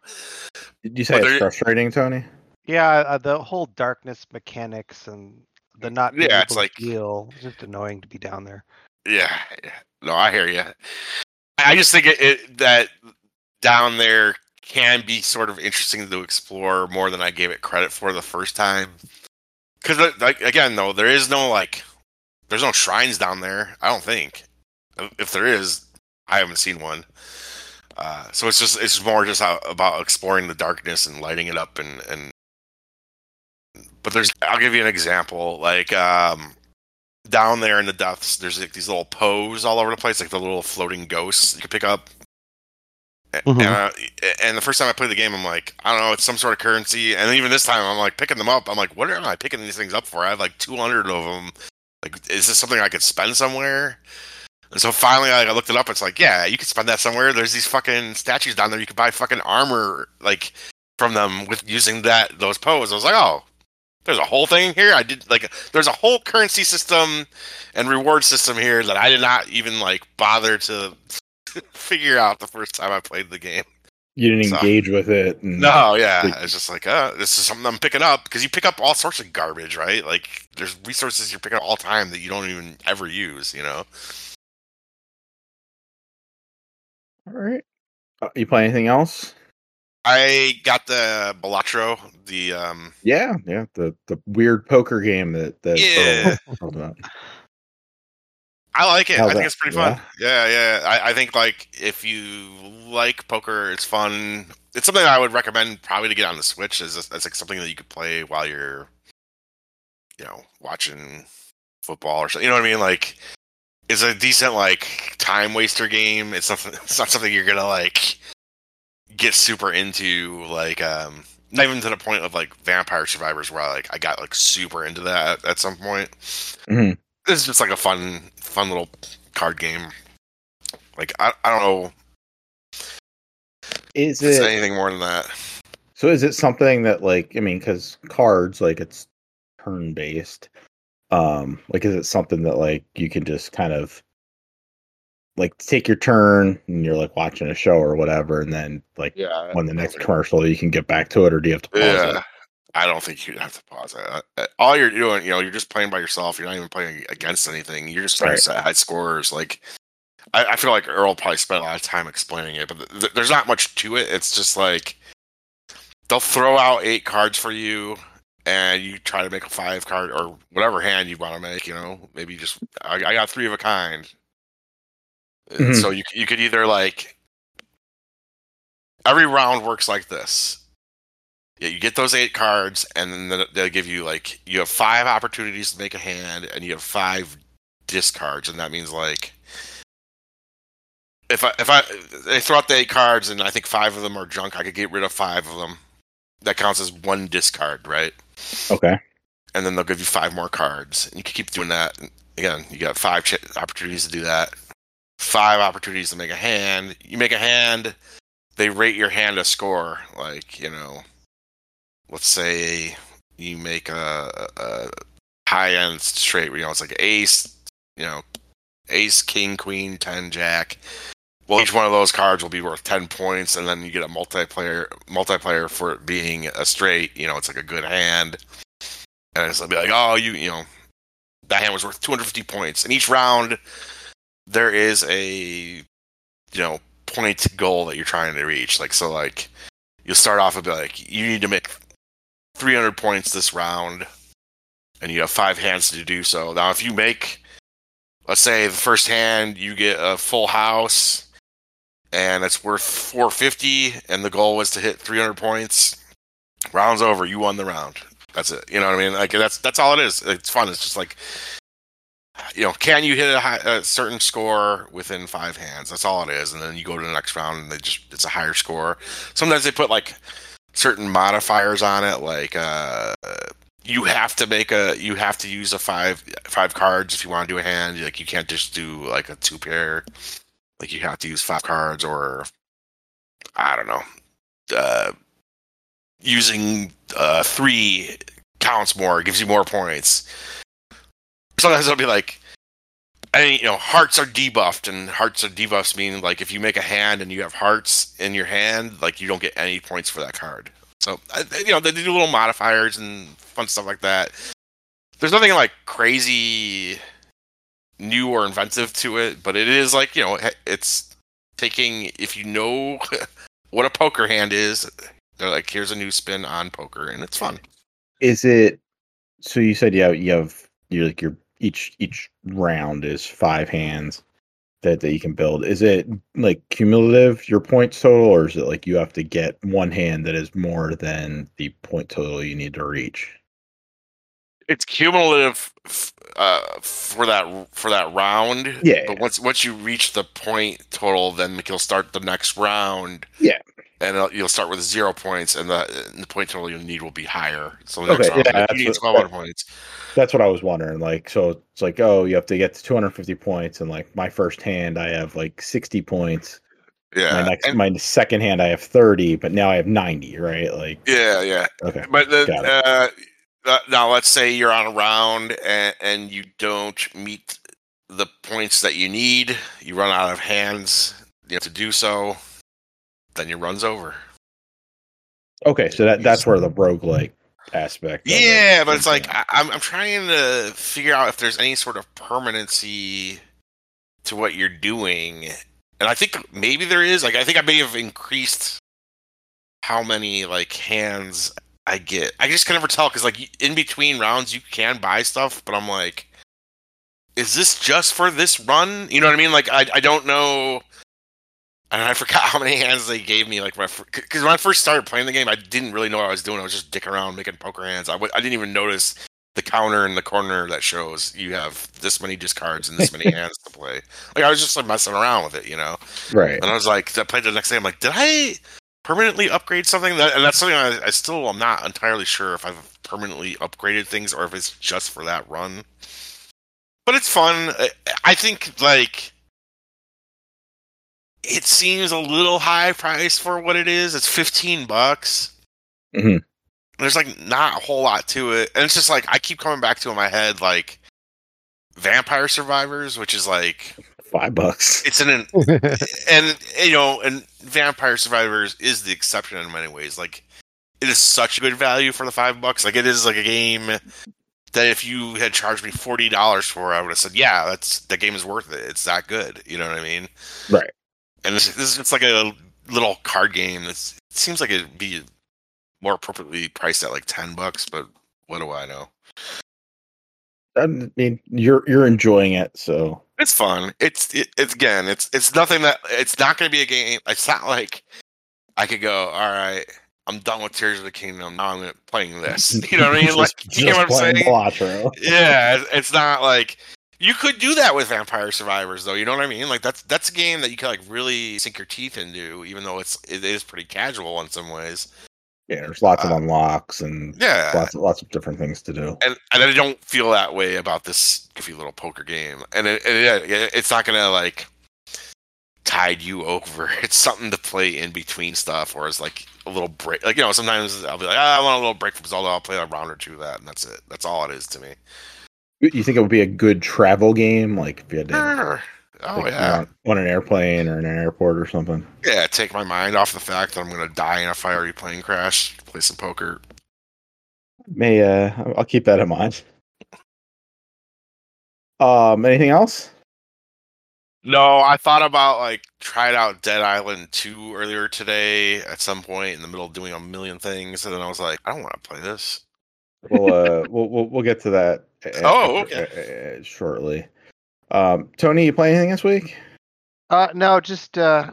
Speaker 1: Did you say
Speaker 3: But
Speaker 1: it's
Speaker 3: there-
Speaker 1: frustrating, Tony?
Speaker 2: Yeah, uh, the whole darkness mechanics and the mm, not being
Speaker 3: Yeah,
Speaker 2: able
Speaker 3: it's
Speaker 2: to
Speaker 3: like-
Speaker 2: heal is just annoying to be down there.
Speaker 3: Yeah, yeah. no, I hear you. I just think it, it that down there can be sort of interesting to explore more than I gave it credit for the first time. Because, like, again, though, there is no like, there's no shrines down there. I don't think. If there is, I haven't seen one. Uh, so it's just it's more just how, about exploring the darkness and lighting it up and and. But there's, I'll give you an example. Like, um, down there in the depths, there's like these little Poes all over the place, like the little floating ghosts you can pick up.
Speaker 2: Mhm.
Speaker 3: And, uh, and the first time I played the game, I'm like, I don't know, it's some sort of currency. And even this time, I'm like picking them up. I'm like, what am I picking these things up for? I have like 200 of them. Like, is this something I could spend somewhere? And so finally, like, I looked it up. It's like, yeah, you could spend that somewhere. There's these fucking statues down there. You could buy fucking armor like from them with using that those Poes. I was like, oh, there's a whole thing here. I did like there's a whole currency system and reward system here that I did not even like bother to figure out the first time I played the game.
Speaker 1: You didn't
Speaker 3: So-
Speaker 1: engage with it. And,
Speaker 3: No, yeah,
Speaker 1: Like-
Speaker 3: it's just like, uh, this is something I'm picking up because you pick up all sorts of garbage, right? Like there's resources you're picking up all time that you don't even ever use, you know.
Speaker 1: All right. Uh, you play anything else?
Speaker 3: I got the Balatro, the um,
Speaker 1: Yeah, yeah. The the weird poker game that that
Speaker 3: Yeah.
Speaker 1: Earl talked about.
Speaker 3: I like it.
Speaker 1: How's
Speaker 3: I think
Speaker 1: that?
Speaker 3: it's pretty fun. Yeah, yeah. I, I think like if you like poker, it's fun. It's something I would recommend probably to get on the Switch. Is as like something that you could play while you're, you know, watching football or something. You know what I mean? Like, it's a decent like time waster game. It's something. It's not something you're gonna like get super into. Like, um, not even to the point of like Vampire Survivors, where I like I got like super into that at some point
Speaker 1: Mhm.
Speaker 3: This is just like a fun fun little card game like i, I don't know
Speaker 1: Is it
Speaker 3: anything more than that
Speaker 1: so? Is it something that like I mean, because cards like it's turn based. Um, like is it something that like you can just kind of like take your turn and you're like watching a show or whatever, and then like
Speaker 3: yeah
Speaker 1: when the next commercial you can get back to it, or do you have to pause
Speaker 3: yeah
Speaker 1: it?
Speaker 3: I don't think you'd have to pause it. Uh, all you're doing you know you're just playing by yourself. You're not even playing against anything. You're just trying
Speaker 1: Right.
Speaker 3: to set high scores. Like I, I feel like earl probably spent a lot of time explaining it but th- th- there's not much to it. It's just like they'll throw out eight cards for you and you try to make a five card or whatever hand you want to make you know? Maybe you just i, I got three of a kind. And
Speaker 1: Mhm.
Speaker 3: so you, you could either like every round works like this yeah, you get those eight cards, and then they'll- give you like you have five opportunities to make a hand, and you have five discards, and that means like if I if I they throw out the eight cards, and I think five of them are junk, I could get rid of five of them. That counts as one discard, right?
Speaker 1: Okay.
Speaker 3: And then they'll give you five more cards, and you can keep doing that. And again, you got five ch- opportunities to do that. Five opportunities to make a hand. You make a hand, they rate your hand a score. Like you know, let's say you make a, a high end straight. You know, it's like ace. You know, ace, king, queen, ten, jack. Well, each one of those cards will be worth ten points, and then you get a multiplayer multiplayer for it being a straight. You know, it's like a good hand, and it's be like, oh, you you know, that hand was worth two hundred fifty points. And each round, there is a you know point goal that you're trying to reach. Like so, like you'll start off and be like, you need to make 300 points this round, and you have five hands to do so. Now, if you make, let's say, the first hand, you get a full house, and it's worth 450, and the goal was to hit 300 points. Round's over. You won the round. That's it. You know what I mean? Like that's that's all it is. It's fun. It's just like, you know, can you hit a, high, a certain score within five hands? That's all it is. And then you go to the next round, and they just it's a higher score. Sometimes they put like certain modifiers on it like uh you have to make a you have to use a five five cards if you want to do a hand. Like you can't just do like a two pair. Like you have to use five cards or i don't know uh using uh three counts more gives you more points. Sometimes it'll be like and you know hearts are debuffed and hearts are debuffs mean like if you make a hand and you have hearts in your hand like you don't get any points for that card so you know they do little modifiers and fun stuff like that there's nothing like crazy new or inventive to it but it is like you know it's taking if you know what a poker hand is they're like here's a new spin on poker and it's fun
Speaker 1: Is it? So you said yeah, you have you're like your each each round is five hands that that you can build. Is it like cumulative your points total, or is it like you have to get one hand that is more than the point total you need to reach?
Speaker 3: it's cumulative f- uh, for that for that round.
Speaker 1: Yeah,
Speaker 3: But
Speaker 1: yeah.
Speaker 3: once once you reach the point total, then you'll start the next round.
Speaker 1: Yeah.
Speaker 3: And you'll start with zero points, and the, and the point total you need will be higher. So
Speaker 1: Okay,
Speaker 3: the next round,
Speaker 1: yeah,
Speaker 3: you need
Speaker 1: what-
Speaker 3: twelve hundred points.
Speaker 1: That's what I was wondering. Like, so it's like, oh, you have to get to 250 points, and like my first hand, I have like 60 points.
Speaker 3: Yeah,
Speaker 1: my next,
Speaker 3: and-
Speaker 1: my second hand, I have 30, but now I have 90. Right? Like,
Speaker 3: yeah, yeah.
Speaker 1: okay,
Speaker 3: But then, uh, uh, now let's say you're on a round and, and you don't meet the points that you need. You run out of hands you know, to do so. Then your run's over.
Speaker 1: okay. So that that's where the rogue like aspect. of it
Speaker 3: Yeah, but it's like. I, I'm I'm trying to figure out if there's any sort of permanency to what you're doing, and I think maybe there is. Like I think I may have increased how many like hands I get. I just can never tell because like in between rounds you can buy stuff, but I'm like, is this just for this run? You know what I mean? Like I I don't know. And I forgot how many hands they gave me. Like, because when I first started playing the game, I didn't really know what I was doing. I was just dick around making poker hands. I w- I didn't even notice the counter in the corner that shows you have this many discards and this many hands to play. Like, I was just like messing around with it, you know.
Speaker 1: right.
Speaker 3: And I was like, I played the next day. I'm like, did I permanently upgrade something? That, and that's something I, I still am not entirely sure if I've permanently upgraded things or if it's just for that run. But it's fun. I- I think like it seems a little high price for what it is. It's 15 bucks.
Speaker 1: Mhm.
Speaker 3: There's like not a whole lot to it. And it's just like I keep coming back to in my head like Vampire Survivors, which is like
Speaker 1: Five bucks.
Speaker 3: it's an and you know, and Vampire Survivors is the exception in many ways. Like it is such a good value for the five bucks. Like it is like a game that if you had charged me forty dollars for, I would have said, "Yeah, that's that game is worth it. It's that good." You know what I mean?
Speaker 1: Right.
Speaker 3: And this, this it's like a little card game. That's it seems like it'd be more appropriately priced at like ten bucks, but what do I know?
Speaker 1: I mean, you're you're enjoying it, so
Speaker 3: It's fun. It's it, it's again. It's it's nothing that it's not going to be a game. It's not like I could go. All right, I'm done with Tears of the Kingdom. Now I'm playing this. You know what I mean? Like
Speaker 1: Just-
Speaker 3: you know what I'm saying? Yeah, it's- it's not like you could do that with Vampire Survivors, though. You know what I mean? Like that's that's a game that you can like really sink your teeth into, even though it's it is pretty casual in some ways.
Speaker 1: Yeah, there's lots of
Speaker 3: Uh,
Speaker 1: unlocks and
Speaker 3: Yeah,
Speaker 1: lots of lots of different things to do.
Speaker 3: and and I don't feel that way about this goofy little poker game. And it, it, yeah, it's not gonna like tide you over. It's something to play in between stuff, or it's like a little break. Like you know, sometimes I'll be like, ah, I want a little break from Zelda. I'll play a round or two of that, and that's it. That's all it is to me.
Speaker 1: You think it would be a good travel game, like if you had to
Speaker 3: Sure. Oh
Speaker 1: like,
Speaker 3: yeah,
Speaker 1: on, on an airplane or in an airport or something?
Speaker 3: yeah. Take my mind off the fact that I'm gonna die in a fiery plane crash. Play some poker.
Speaker 1: May uh, I'll keep that in mind. Um, anything else?
Speaker 3: No, I thought about like tried out Dead Island 2 earlier today at some point in the middle of doing a million things, and then I was like, I don't want to play this.
Speaker 1: We'll uh, we'll, we'll we'll get to that.
Speaker 3: Oh,
Speaker 1: a-
Speaker 3: okay.
Speaker 1: a- shortly. Um, Tony, you play anything this week?
Speaker 2: Uh, no, just uh,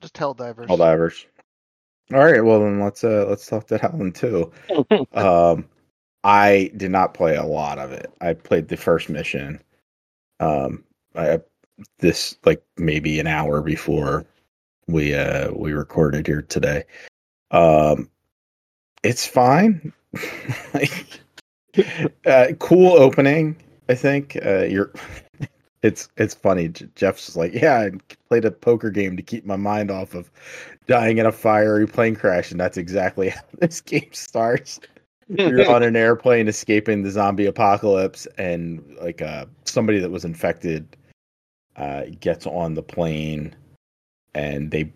Speaker 2: just Helldivers.
Speaker 1: All divers. All right, well then let's uh let's talk Dead Island 2. um, I did not play a lot of it. I played the first mission. Um, I this like maybe an hour before we uh we recorded here today. Um, it's fine. Like, uh, cool opening. I think uh, you're. It's it's funny. Jeff's like, yeah, I played a poker game to keep my mind off of dying in a fiery plane crash, and that's exactly how this game starts. You're on an airplane escaping the zombie apocalypse, and like uh, somebody that was infected uh, gets on the plane and they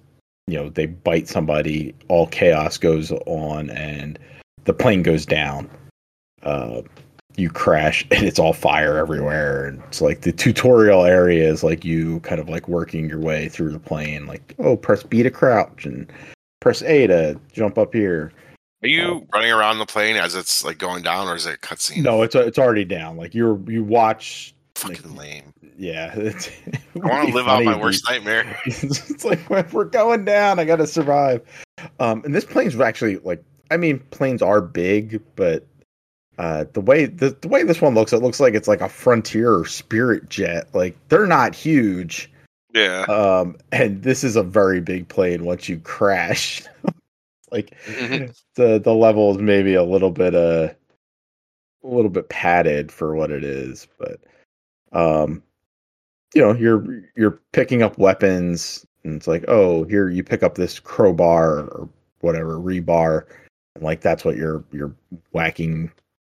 Speaker 1: you know they bite somebody all chaos goes on and the plane goes down uh, you crash and it's all fire everywhere and it's like the tutorial area is like you kind of like working your way through the plane like oh press b to crouch and press a to jump up here
Speaker 3: Are you running around the plane as it's like going down, or is it a cutscene?
Speaker 1: no it's it's already down like you're you watch
Speaker 3: fucking lame.
Speaker 1: yeah it's,
Speaker 3: I want to live out my worst nightmare.
Speaker 1: it's like "Well, we're going down i gotta survive um and this plane's actually like i mean planes are big but uh the way the, the way this one looks it looks like it's like a frontier spirit jet like they're not huge
Speaker 3: Yeah.
Speaker 1: um and this is a very big plane once you crash like
Speaker 3: Mhm.
Speaker 1: the the level is maybe a little bit uh a little bit padded for what it is but um you know you're you're picking up weapons and it's like oh here you pick up this crowbar or whatever rebar like that's what you're you're whacking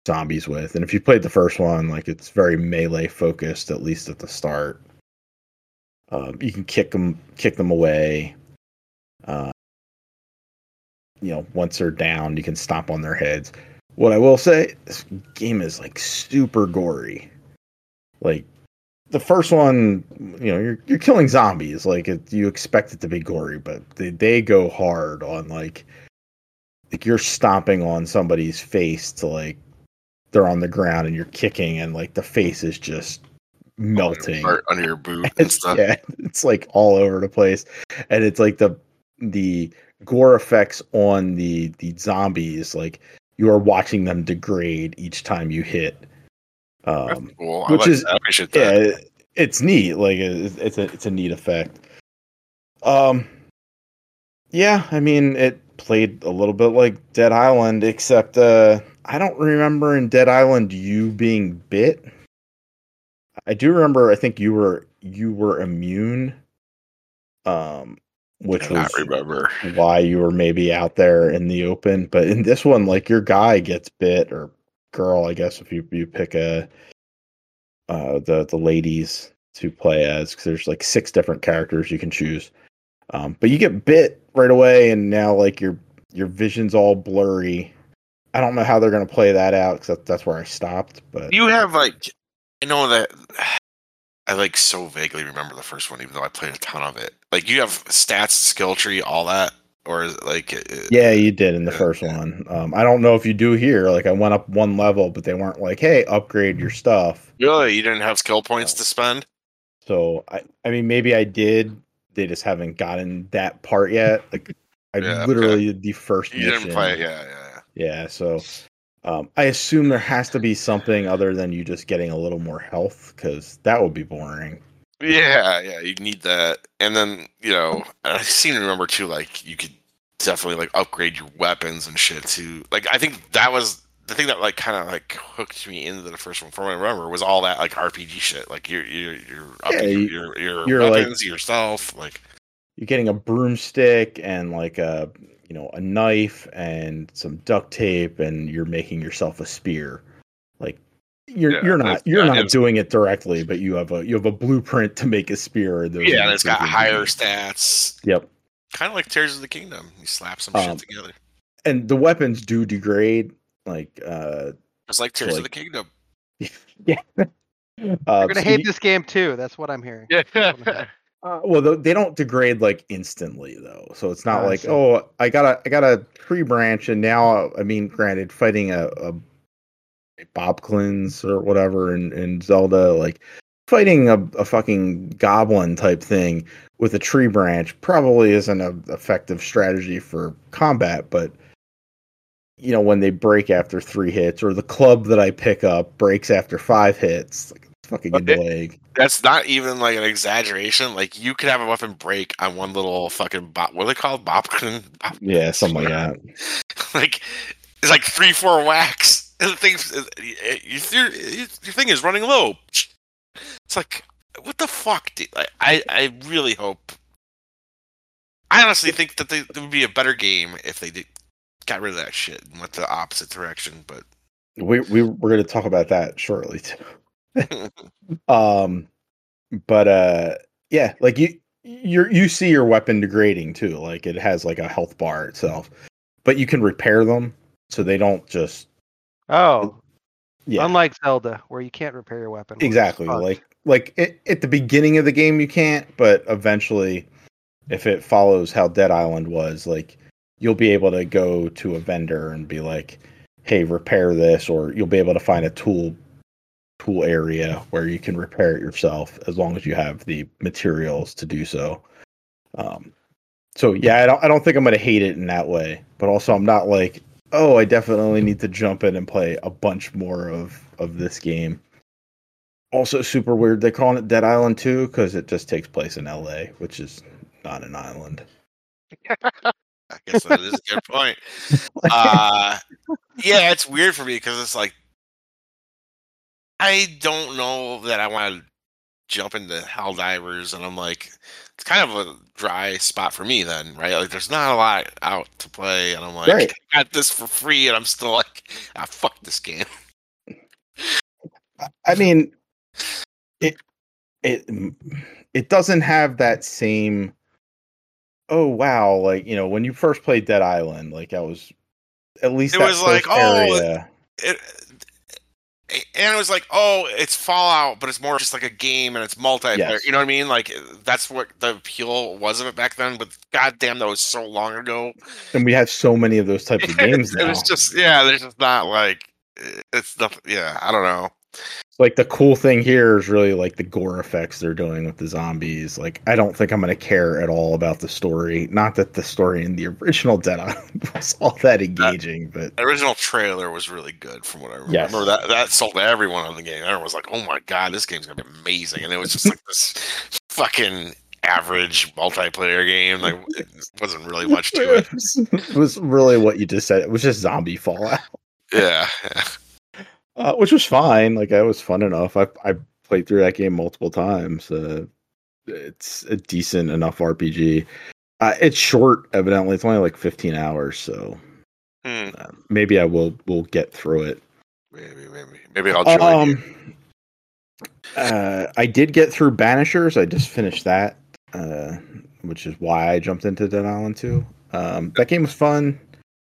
Speaker 1: zombies with. And if you played the first one like it's very melee focused at least at the start. Um, you can kick them kick them away. Uh, you know once they're down you can stomp on their heads. What i will say this game is like super gory. Like the first one you know you're you're killing zombies. Like it, you expect it to be gory but they, they go hard on like like you're stomping on somebody's face to like they're on the ground and you're kicking and like the face is just melting
Speaker 3: Or under your boot and
Speaker 1: it's,
Speaker 3: stuff.
Speaker 1: yeah, it's like all over the place, and it's like the the gore effects on the the zombies. Like you are watching them degrade each time you hit. Um,
Speaker 3: cool. I
Speaker 1: which
Speaker 3: like
Speaker 1: is- yeah,
Speaker 3: that.
Speaker 1: it- it's neat. Like it's, it's a it's a neat effect. Um, yeah, I mean it played a little bit like Dead Island, except uh, I don't remember in Dead Island you being bit. I do remember. I think you were you were immune, um, which was
Speaker 3: remember.
Speaker 1: why you were maybe out there in the open. But in this one, like your guy gets bit or girl, I guess if you you pick a uh the the ladies to play as because there's like six different characters you can choose. Um, but you get bit right away, and now like your your vision's all blurry. I don't know how they're gonna play that out because that, that's where I stopped. But
Speaker 3: You have like, I know that I like so vaguely remember the first one, even though I played a ton of it. Like you have stats, skill tree, all that, or like it-
Speaker 1: Yeah, you did in the
Speaker 3: Yeah,
Speaker 1: first one. Um, I don't know if you do here. Like I went up one level, but they weren't like, "Hey, upgrade your stuff."
Speaker 3: really you didn't have skill points to spend.
Speaker 1: So I, I mean, maybe I did. They just haven't gotten that part yet. Like I
Speaker 3: Yeah,
Speaker 1: literally did the first
Speaker 3: You
Speaker 1: mission.
Speaker 3: didn't play it, yeah, yeah,
Speaker 1: Yeah, so um, I assume there has to be something other than you just getting a little more health because that would be boring.
Speaker 3: yeah, yeah, yeah. You need that, and then you know, I seem to remember too. Like you could definitely like upgrade your weapons and shit too. Like I think that was the thing that like kind of like hooked me into the first one. From what I remember, was all that like RPG shit. Like you're you're you're upping
Speaker 1: Yeah, you-
Speaker 3: your your,
Speaker 1: you're, like-
Speaker 3: weapons yourself. Like
Speaker 1: You're getting a broomstick and like a you know a knife and some duct tape, and you're making yourself a spear. Like you're
Speaker 3: Yeah,
Speaker 1: you're not you're
Speaker 3: yeah,
Speaker 1: not doing it directly, but you have a you have a blueprint to make a spear. and those are
Speaker 3: yeah, and it's got higher stats.
Speaker 1: Yep.
Speaker 3: Kind of like Tears of the Kingdom. You slap some
Speaker 1: Um,
Speaker 3: shit together.
Speaker 1: and the weapons do degrade like uh
Speaker 3: It's like Tears
Speaker 1: like-
Speaker 3: of the Kingdom.
Speaker 1: yeah uh,
Speaker 2: You're gonna
Speaker 1: so
Speaker 2: hate
Speaker 1: you-
Speaker 2: this game too. That's what I'm hearing.
Speaker 3: Yeah.
Speaker 1: uh, well they don't degrade like instantly though so it's not
Speaker 2: I
Speaker 1: like
Speaker 2: see.
Speaker 1: oh i got a i got a tree branch and now i mean granted fighting a, a Bokoblin or whatever in, in zelda like fighting a, a fucking goblin type thing with a tree branch probably isn't an effective strategy for combat but you know when they break after three hits or the club that i pick up breaks after five hits like fucking
Speaker 3: But
Speaker 1: in the
Speaker 3: it-
Speaker 1: leg
Speaker 3: That's not even like an exaggeration. Like you could have a weapon break on one little fucking bop. What are they called? Bopkin? Bop-
Speaker 1: yeah something like that
Speaker 3: like it's like three, four whacks, and the thing, uh, uh, your, your thing is running low. It's like what the fuck, dude? Like, I I really hope. I honestly think that they, it would be a better game if they did got rid of that shit and went the opposite direction. But
Speaker 1: we we we're going to talk about that shortly too. um, but uh, yeah, like you you you see your weapon degrading too. Like it has like a health bar itself, but you can repair them so they don't just
Speaker 2: Oh,
Speaker 1: yeah
Speaker 2: unlike Zelda, where you can't repair your weapon.
Speaker 1: exactly like like it, at the beginning of the game you can't, but eventually, if it follows how Dead Island was, like you'll be able to go to a vendor and be like, "Hey, repair this," or you'll be able to find a tool tool area where you can repair it yourself as long as you have the materials to do so. Um, so yeah, I don't I don't think I'm gonna hate it in that way, but also I'm not like, oh, I definitely need to jump in and play a bunch more of of this game. Also, super weird. They're calling it Dead Island 2 because it just takes place in LA, which is not an island.
Speaker 3: I guess that is a good point. Uh, yeah, it's weird for me because it's like I don't know that I want to jump into Helldivers, and I'm like, it's kind of a dry spot for me then, right? Like, there's not a lot out to play, and I'm like,
Speaker 1: Right.
Speaker 3: I got this for free, and I'm still like, ah, fuck this game.
Speaker 1: I- I mean, it it it doesn't have that same. Oh wow! Like you know, when you first played Dead Island, like I was at least
Speaker 3: It
Speaker 1: that
Speaker 3: was like, oh,
Speaker 1: area-
Speaker 3: It, and it was like, oh, it's Fallout, but it's more just like a game, and it's multiplayer.
Speaker 1: Yes.
Speaker 3: You know what I mean? Like that's what the appeal was of it back then. But goddamn, that was so long ago.
Speaker 1: and we have so many of those types of games
Speaker 3: it
Speaker 1: now.
Speaker 3: was just yeah. There's just not like it's nothing. Yeah, I don't know.
Speaker 1: Like the cool thing here is really like the gore effects they're doing with the zombies. Like I don't think I'm gonna care at all about the story. Not that the story in the original Dead Island was all that engaging, but
Speaker 3: The original trailer was really good, from what I remember.
Speaker 1: Yes.
Speaker 3: That that sold everyone on the game. Everyone was like, "Oh my god, this game's gonna be amazing!" And it was just like this fucking average multiplayer game. Like it wasn't really much to it.
Speaker 1: it was really what you just said. It was just zombie Fallout,
Speaker 3: Yeah.
Speaker 1: Uh, which was fine. Like it was fun enough. I I played through that game multiple times. Uh, it's a decent enough RPG. Uh, it's short, evidently. It's only like 15 hours, so
Speaker 3: Hmm.
Speaker 1: uh, maybe I will will get through it.
Speaker 3: Maybe, maybe, maybe I'll join you.
Speaker 1: Um, uh, I did get through Banishers. I just finished that, uh, which is why I jumped into Dead Island 2. Um, that game was fun.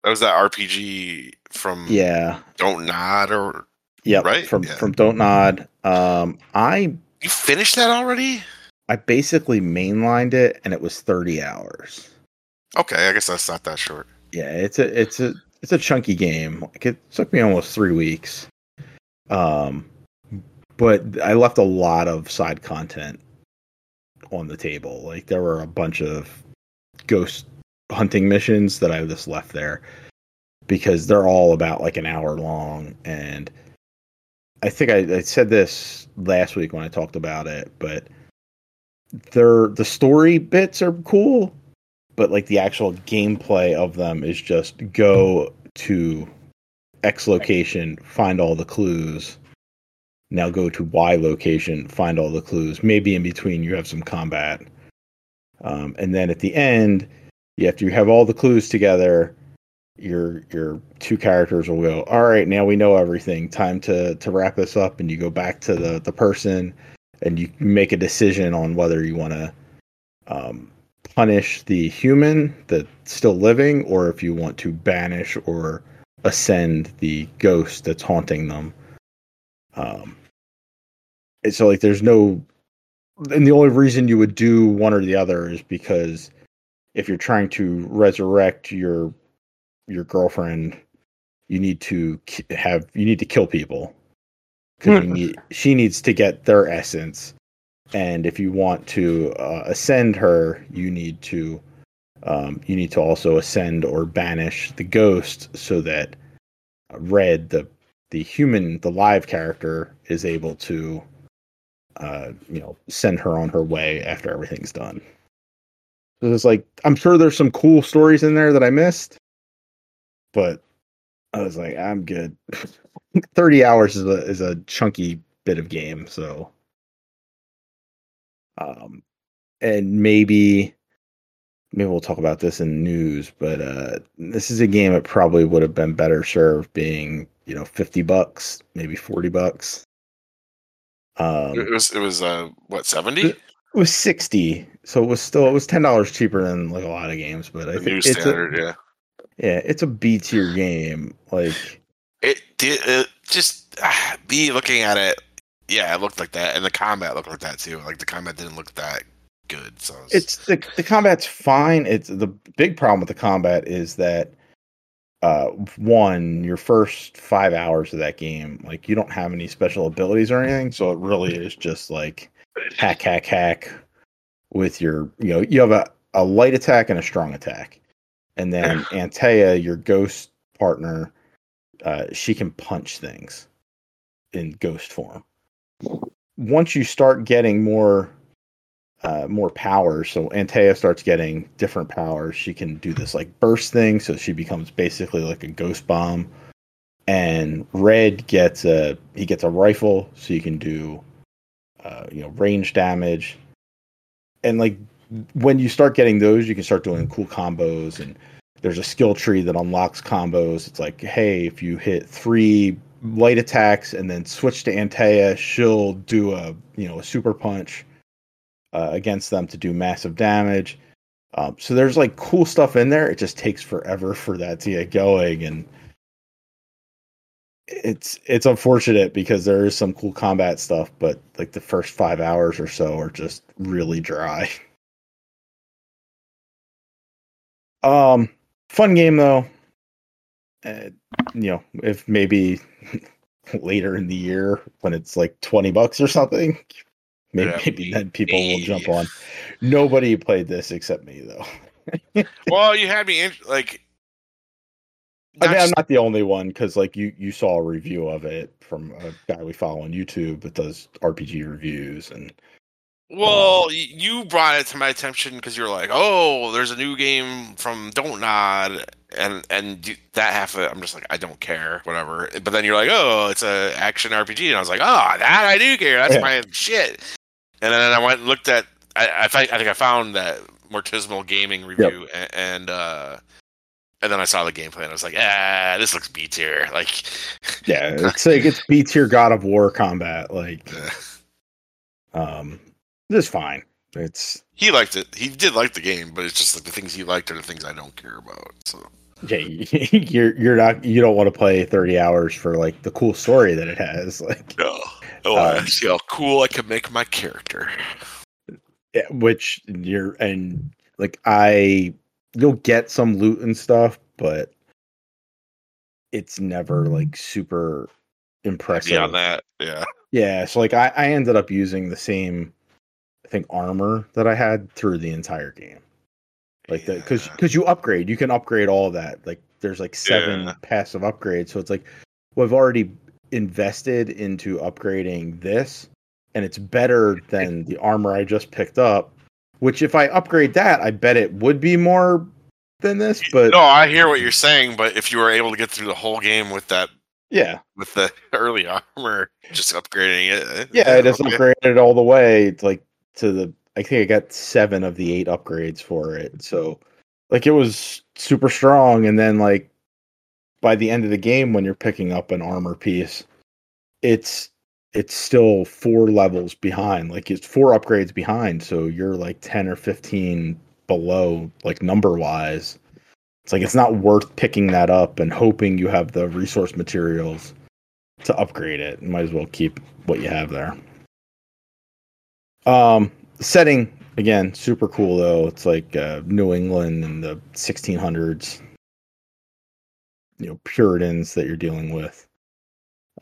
Speaker 3: That was that RPG from
Speaker 1: Yeah.
Speaker 3: Don't Nod, or
Speaker 1: Yep.
Speaker 3: Right?
Speaker 1: From
Speaker 3: Yeah.
Speaker 1: from Don't Nod. Um, I
Speaker 3: you finished that already?
Speaker 1: I basically mainlined it, and it was 30 hours.
Speaker 3: Okay, I guess that's not that short.
Speaker 1: Yeah, it's a it's a it's a chunky game. Like it took me almost three weeks. Um, but I left a lot of side content on the table. Like there were a bunch of ghost hunting missions that I just left there because they're all about like an hour long. And I think I, I said this last week when I talked about it, but they're the story bits are cool, but like the actual gameplay of them is just go to X location, find all the clues. Now go to Y location, find all the clues. Maybe in between you have some combat. Um, and then at the end, you after you have all the clues together, your your two characters will go, All right, now we know everything. Time to to wrap this up and you go back to the, the person and you make a decision on whether you want to um, punish the human that's still living or if you want to banish or ascend the ghost that's haunting them. Um, so like there's no and the only reason you would do one or the other is because if you're trying to resurrect your your girlfriend, you need to have you need to kill people. Because need she needs to get their essence, and if you want to uh, ascend her, you need to um, you need to also ascend or banish the ghost so that Red, the the human, the live character, is able to uh, you know send her on her way after everything's done. So it's like I'm sure there's some cool stories in there that I missed, but I was like, I'm good. Thirty hours is a is a chunky bit of game, so um, and maybe maybe we'll talk about this in news, but uh, this is a game that probably would have been better served being you know fifty bucks, maybe forty bucks. Um,
Speaker 3: It was it was uh what seventy?
Speaker 1: it was sixty, so it was still it was ten dollars cheaper than like a lot of games. But I think it's a,
Speaker 3: yeah.
Speaker 1: Yeah, it's a B tier game. Like
Speaker 3: It it just ah, me looking at it. Yeah, it looked like that, and the combat looked like that too. Like the combat didn't look that good. So it's,
Speaker 1: it's the the combat's fine. It's the big problem with the combat is that uh one your first five hours of that game like you don't have any special abilities or anything so it really is just like hack hack hack with your you know you have a, a light attack and a strong attack and then antea your ghost partner uh she can punch things in ghost form once you start getting more uh, more power. So Antea starts getting different powers. She can do this like burst thing, so she becomes basically like a ghost bomb. And Red gets a he gets a rifle, so you can do uh, you know range damage. And like when you start getting those, you can start doing cool combos. And there's a skill tree that unlocks combos. It's like, hey, if you hit three light attacks and then switch to Antea, she'll do a you know a super punch uh, against them to do massive damage. Um, so there's like cool stuff in there. It just takes forever for that to get going, and it's it's unfortunate because there is some cool combat stuff, but like the first five hours or so are just really dry. Um, fun game though. Uh, you know, if maybe later in the year when it's like twenty bucks or something, maybe,
Speaker 3: Yeah,
Speaker 1: maybe then people will jump on. Nobody played this except me though.
Speaker 3: well, you had me in, like.
Speaker 1: I mean, I'm not the only one because like you you saw a review of it from a guy we follow on YouTube that does RPG reviews and
Speaker 3: Well, you brought it to my attention because you're like, "Oh, there's a new game from Don't Nod," and and that half of it, I'm just like, I don't care, whatever. But then you're like, "Oh, it's a action RPG," and I was like, "Oh, that I do care. That's
Speaker 1: Yeah.
Speaker 3: my shit." And then I went and looked at, I I, I think I found that Mortismal Gaming review, a- and uh, and then I saw the gameplay, and I was like, "Ah, this looks B tier." Like,
Speaker 1: yeah, it's like it's B tier God of War combat. Like, um, this is fine. It's
Speaker 3: he liked it. He did like the game, but it's just like the things he liked are the things I don't care about. So.
Speaker 1: yeah, you're you're not you don't want to play 30 hours for like the cool story that it has. Like,
Speaker 3: No. Oh, I
Speaker 1: Um,
Speaker 3: see how cool I can make my character.
Speaker 1: yeah, which you're and like I you'll get some loot and stuff, but it's never like super impressive.
Speaker 3: Beyond that, yeah.
Speaker 1: Yeah, so like I, I ended up using the same I think armor that I had through the entire game. Like that, because because you upgrade, you can upgrade all of that. Like there's like seven
Speaker 3: Yeah.
Speaker 1: passive upgrades. So it's like well, I've already invested into upgrading this, and it's better than the armor I just picked up. Which if I upgrade that, I bet it would be more than this. But
Speaker 3: no, I hear what you're saying, but if you were able to get through the whole game with that,
Speaker 1: yeah,
Speaker 3: with the early armor, just upgrading it,
Speaker 1: Yeah, I just
Speaker 3: okay.
Speaker 1: upgraded it all the way It's like to the. I think I got seven of the eight upgrades for it. So, like, it was super strong. And then, like, by the end of the game, when you're picking up an armor piece, it's it's still four levels behind. Like, it's four upgrades behind. So you're like ten or fifteen below, like number wise. It's like it's not worth picking that up and hoping you have the resource materials to upgrade it. You might as well keep what you have there. Um, setting again, super cool though. It's like uh, New England in the 1600s. You know, Puritans that you're dealing with,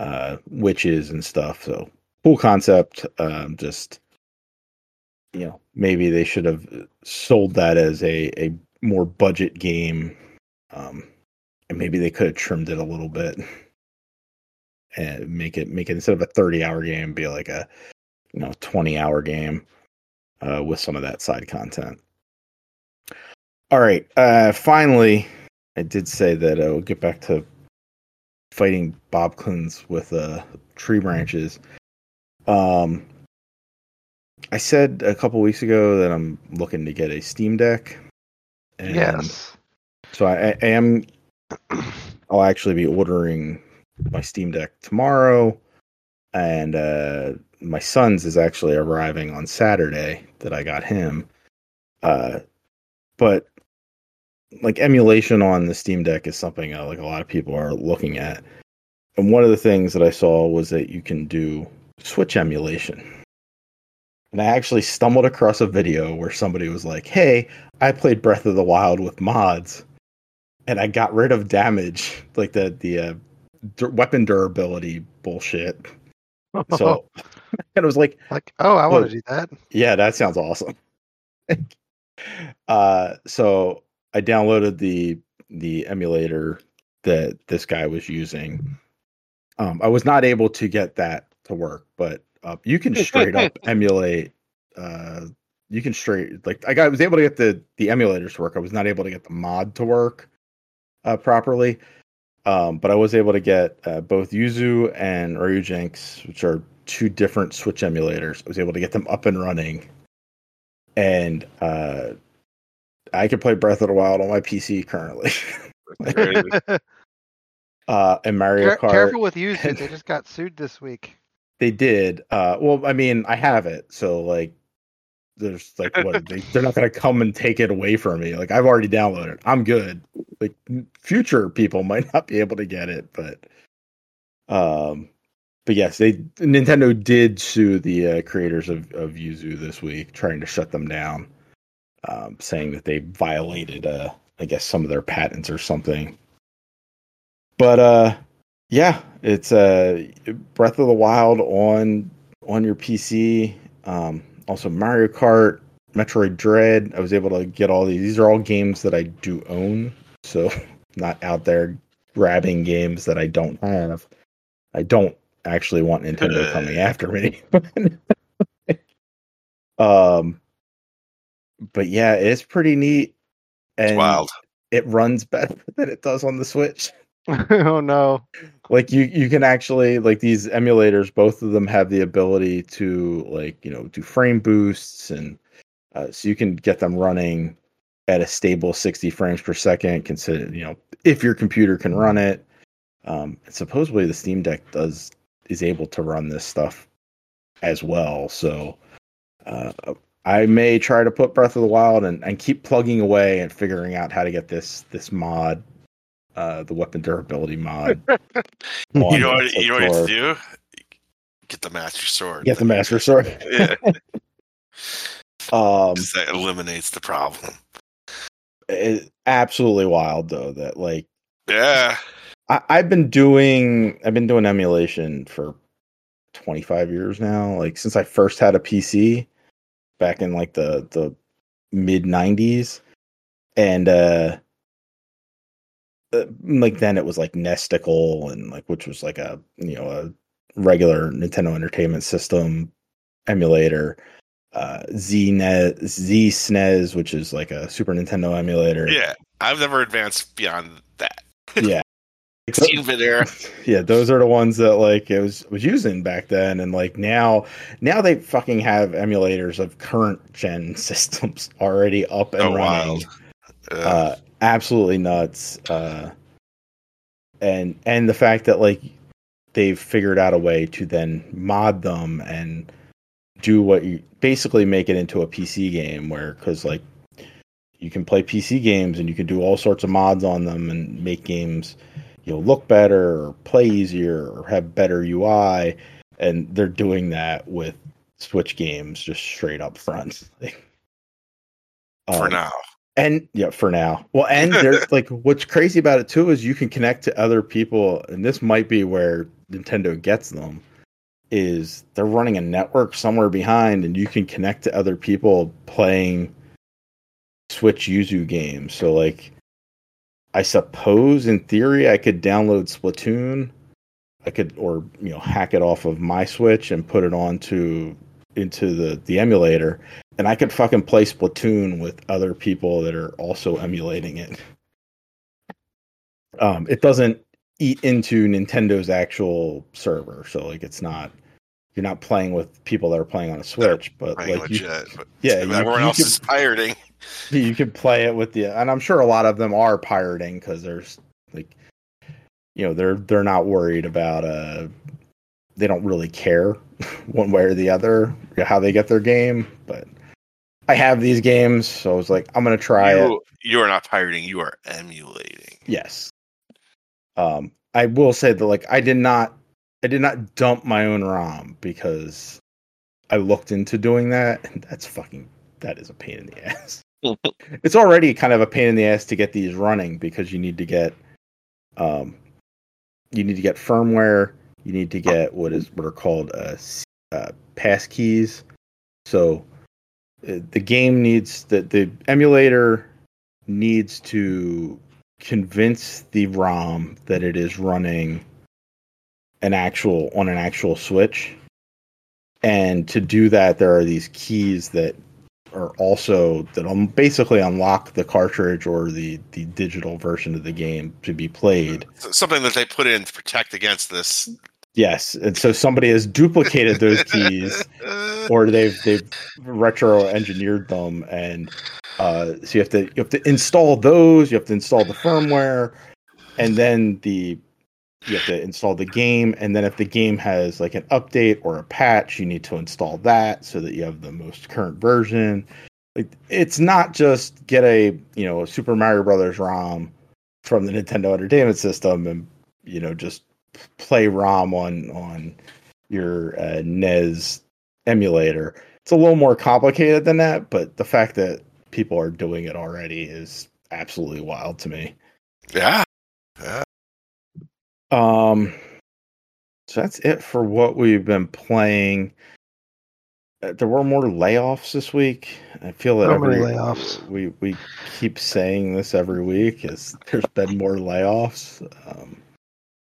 Speaker 1: uh, witches and stuff. So cool concept. Um, just you know, maybe they should have sold that as a a more budget game. Um, and maybe they could have trimmed it a little bit and make it make it instead of a 30 hour game be like a you know 20 hour game uh, with some of that side content. All right uh finally i did say that I we'll get back to fighting Bokoblins with uh tree branches. Um i said a couple weeks ago that i'm looking to get a steam deck and
Speaker 2: Yes.
Speaker 1: so I, I am I'll actually be ordering my Steam Deck tomorrow, and uh, my son's is actually arriving on Saturday that I got him. Uh, but like emulation on the Steam Deck is something uh, like a lot of people are looking at. And one of the things that I saw was that you can do Switch emulation. And I actually stumbled across a video where somebody was like, "Hey, I played Breath of the Wild with mods, and I got rid of damage, like the the uh, weapon durability bullshit." So, and it was like,
Speaker 2: like, oh, I want to do that.
Speaker 1: yeah, that sounds awesome. uh, so I downloaded the the emulator that this guy was using. Um, I was not able to get that to work, but uh, you can straight up emulate. Uh, you can straight like I got I was able to get the the emulators to work. I was not able to get the mod to work uh, properly. Um, but I was able to get uh, both Yuzu and Ryujinx, which are two different Switch emulators. I was able to get them up and running, and uh, I can play Breath of the Wild on my PC currently. Uh, and Mario
Speaker 2: Care-
Speaker 1: Kart.
Speaker 2: careful with using. They just got sued this week.
Speaker 1: They did. Uh, well, I mean, I have it, so like, there's like, what they, they're not gonna come and take it away from me. Like, I've already downloaded. it. I'm good. Like, future people might not be able to get it, but, um, but yes, they Nintendo did sue the uh, creators of of Yuzu this week, trying to shut them down, um, saying that they violated, uh, I guess, some of their patents or something. But uh, yeah, it's uh Breath of the Wild on on your PC. Um, also Mario Kart, Metroid Dread. I was able to get all these. These are all games that I do own, so not out there grabbing games that I don't have. I don't actually want Nintendo coming after me. um, but yeah, it's pretty neat,
Speaker 3: It's
Speaker 1: and
Speaker 3: wild.
Speaker 1: it runs better than it does on the Switch
Speaker 2: oh no.
Speaker 1: like you you can actually like these emulators both of them have the ability to like you know do frame boosts and uh, so you can get them running at a stable 60 frames per second consider you know if your computer can run it um and supposedly the steam deck does is able to run this stuff as well so uh i may try to put breath of the wild and, and keep plugging away and figuring out how to get this this mod uh the weapon durability mod
Speaker 3: You know what? You know what to do? Get the master sword.
Speaker 1: Get the master sword.
Speaker 3: Yeah,
Speaker 1: Um,
Speaker 3: that eliminates the problem.
Speaker 1: it- absolutely wild though that like
Speaker 3: Yeah.
Speaker 1: I, I've been doing I've been doing emulation for 25 years now. Like since I first had a PC back in like the the mid 90s, and uh, uh, like then it was like Nesticle and like which was like a you know a regular Nintendo Entertainment System emulator. Uh, ZSNES, which is like a Super Nintendo emulator.
Speaker 3: Yeah. I've never advanced beyond that.
Speaker 1: yeah.
Speaker 3: 16 bit
Speaker 1: yeah, those are the ones that like it was was using back then, and like now, now they fucking have emulators of current gen systems already up and
Speaker 3: Oh,
Speaker 1: running.
Speaker 3: wild. Uh,
Speaker 1: absolutely nuts. Uh, and and the fact that like they've figured out a way to then mod them and do what you basically make it into a PC game where because like you can play PC games and you can do all sorts of mods on them and make games you know look better or play easier or have better UI and they're doing that with Switch games just straight up front.
Speaker 3: for
Speaker 1: Um,
Speaker 3: now.
Speaker 1: And yeah, for now. Well, and there's like what's crazy about it too is you can connect to other people, and this might be where Nintendo gets them. Is they're running a network somewhere behind, and you can connect to other people playing Switch Yuzu games. So, like, I suppose in theory I could download Splatoon. I could, or you know, hack it off of my Switch and put it onto into the the emulator, and I could fucking play Splatoon with other people that are also emulating it. Um, it doesn't eat into Nintendo's actual server, so like it's not you're not playing with people that are playing on a Switch, but like you,
Speaker 3: legit. but
Speaker 1: yeah, you-
Speaker 3: everyone
Speaker 1: you
Speaker 3: else
Speaker 1: could-
Speaker 3: is pirating.
Speaker 1: you can play it with the and i'm sure a lot of them are pirating because there's like you know they're they're not worried about uh they don't really care one way or the other how they get their game. But I have these games, so I was like, I'm gonna try it.
Speaker 3: You, you are not pirating. You are emulating.
Speaker 1: Yes. Um, I will say that like I did not I did not dump my own ROM because I looked into doing that and that's fucking that is a pain in the ass. it's already kind of a pain in the ass to get these running because you need to get um you need to get firmware, you need to get what is what are called uh, uh pass keys. So uh, the game needs the the emulator needs to convince the ROM that it is running an actual on an actual switch. And to do that, there are these keys that are also that basically unlock the cartridge or the the digital version of the game to be played.
Speaker 3: So- Something that they put in to protect against this.
Speaker 1: Yes, and so somebody has duplicated those keys or they've they've retro engineered them and uh, so you have to you have to install those you have to install the firmware and then the you have to install the game and then if the game has like an update or a patch you need to install that so that you have the most current version. Like it's not just get a you know a super mario brothers rom from the nintendo entertainment system and you know just play rom on on your uh, nes emulator. It's a little more complicated than that, but the fact that people are doing it already is absolutely wild to me.
Speaker 3: Yeah.
Speaker 1: Um, so that's it for what we've been playing. Uh, There were more layoffs this week. I feel that
Speaker 2: So
Speaker 1: every
Speaker 2: layoffs.
Speaker 1: we we keep saying this every week. Is there's been more layoffs? Um,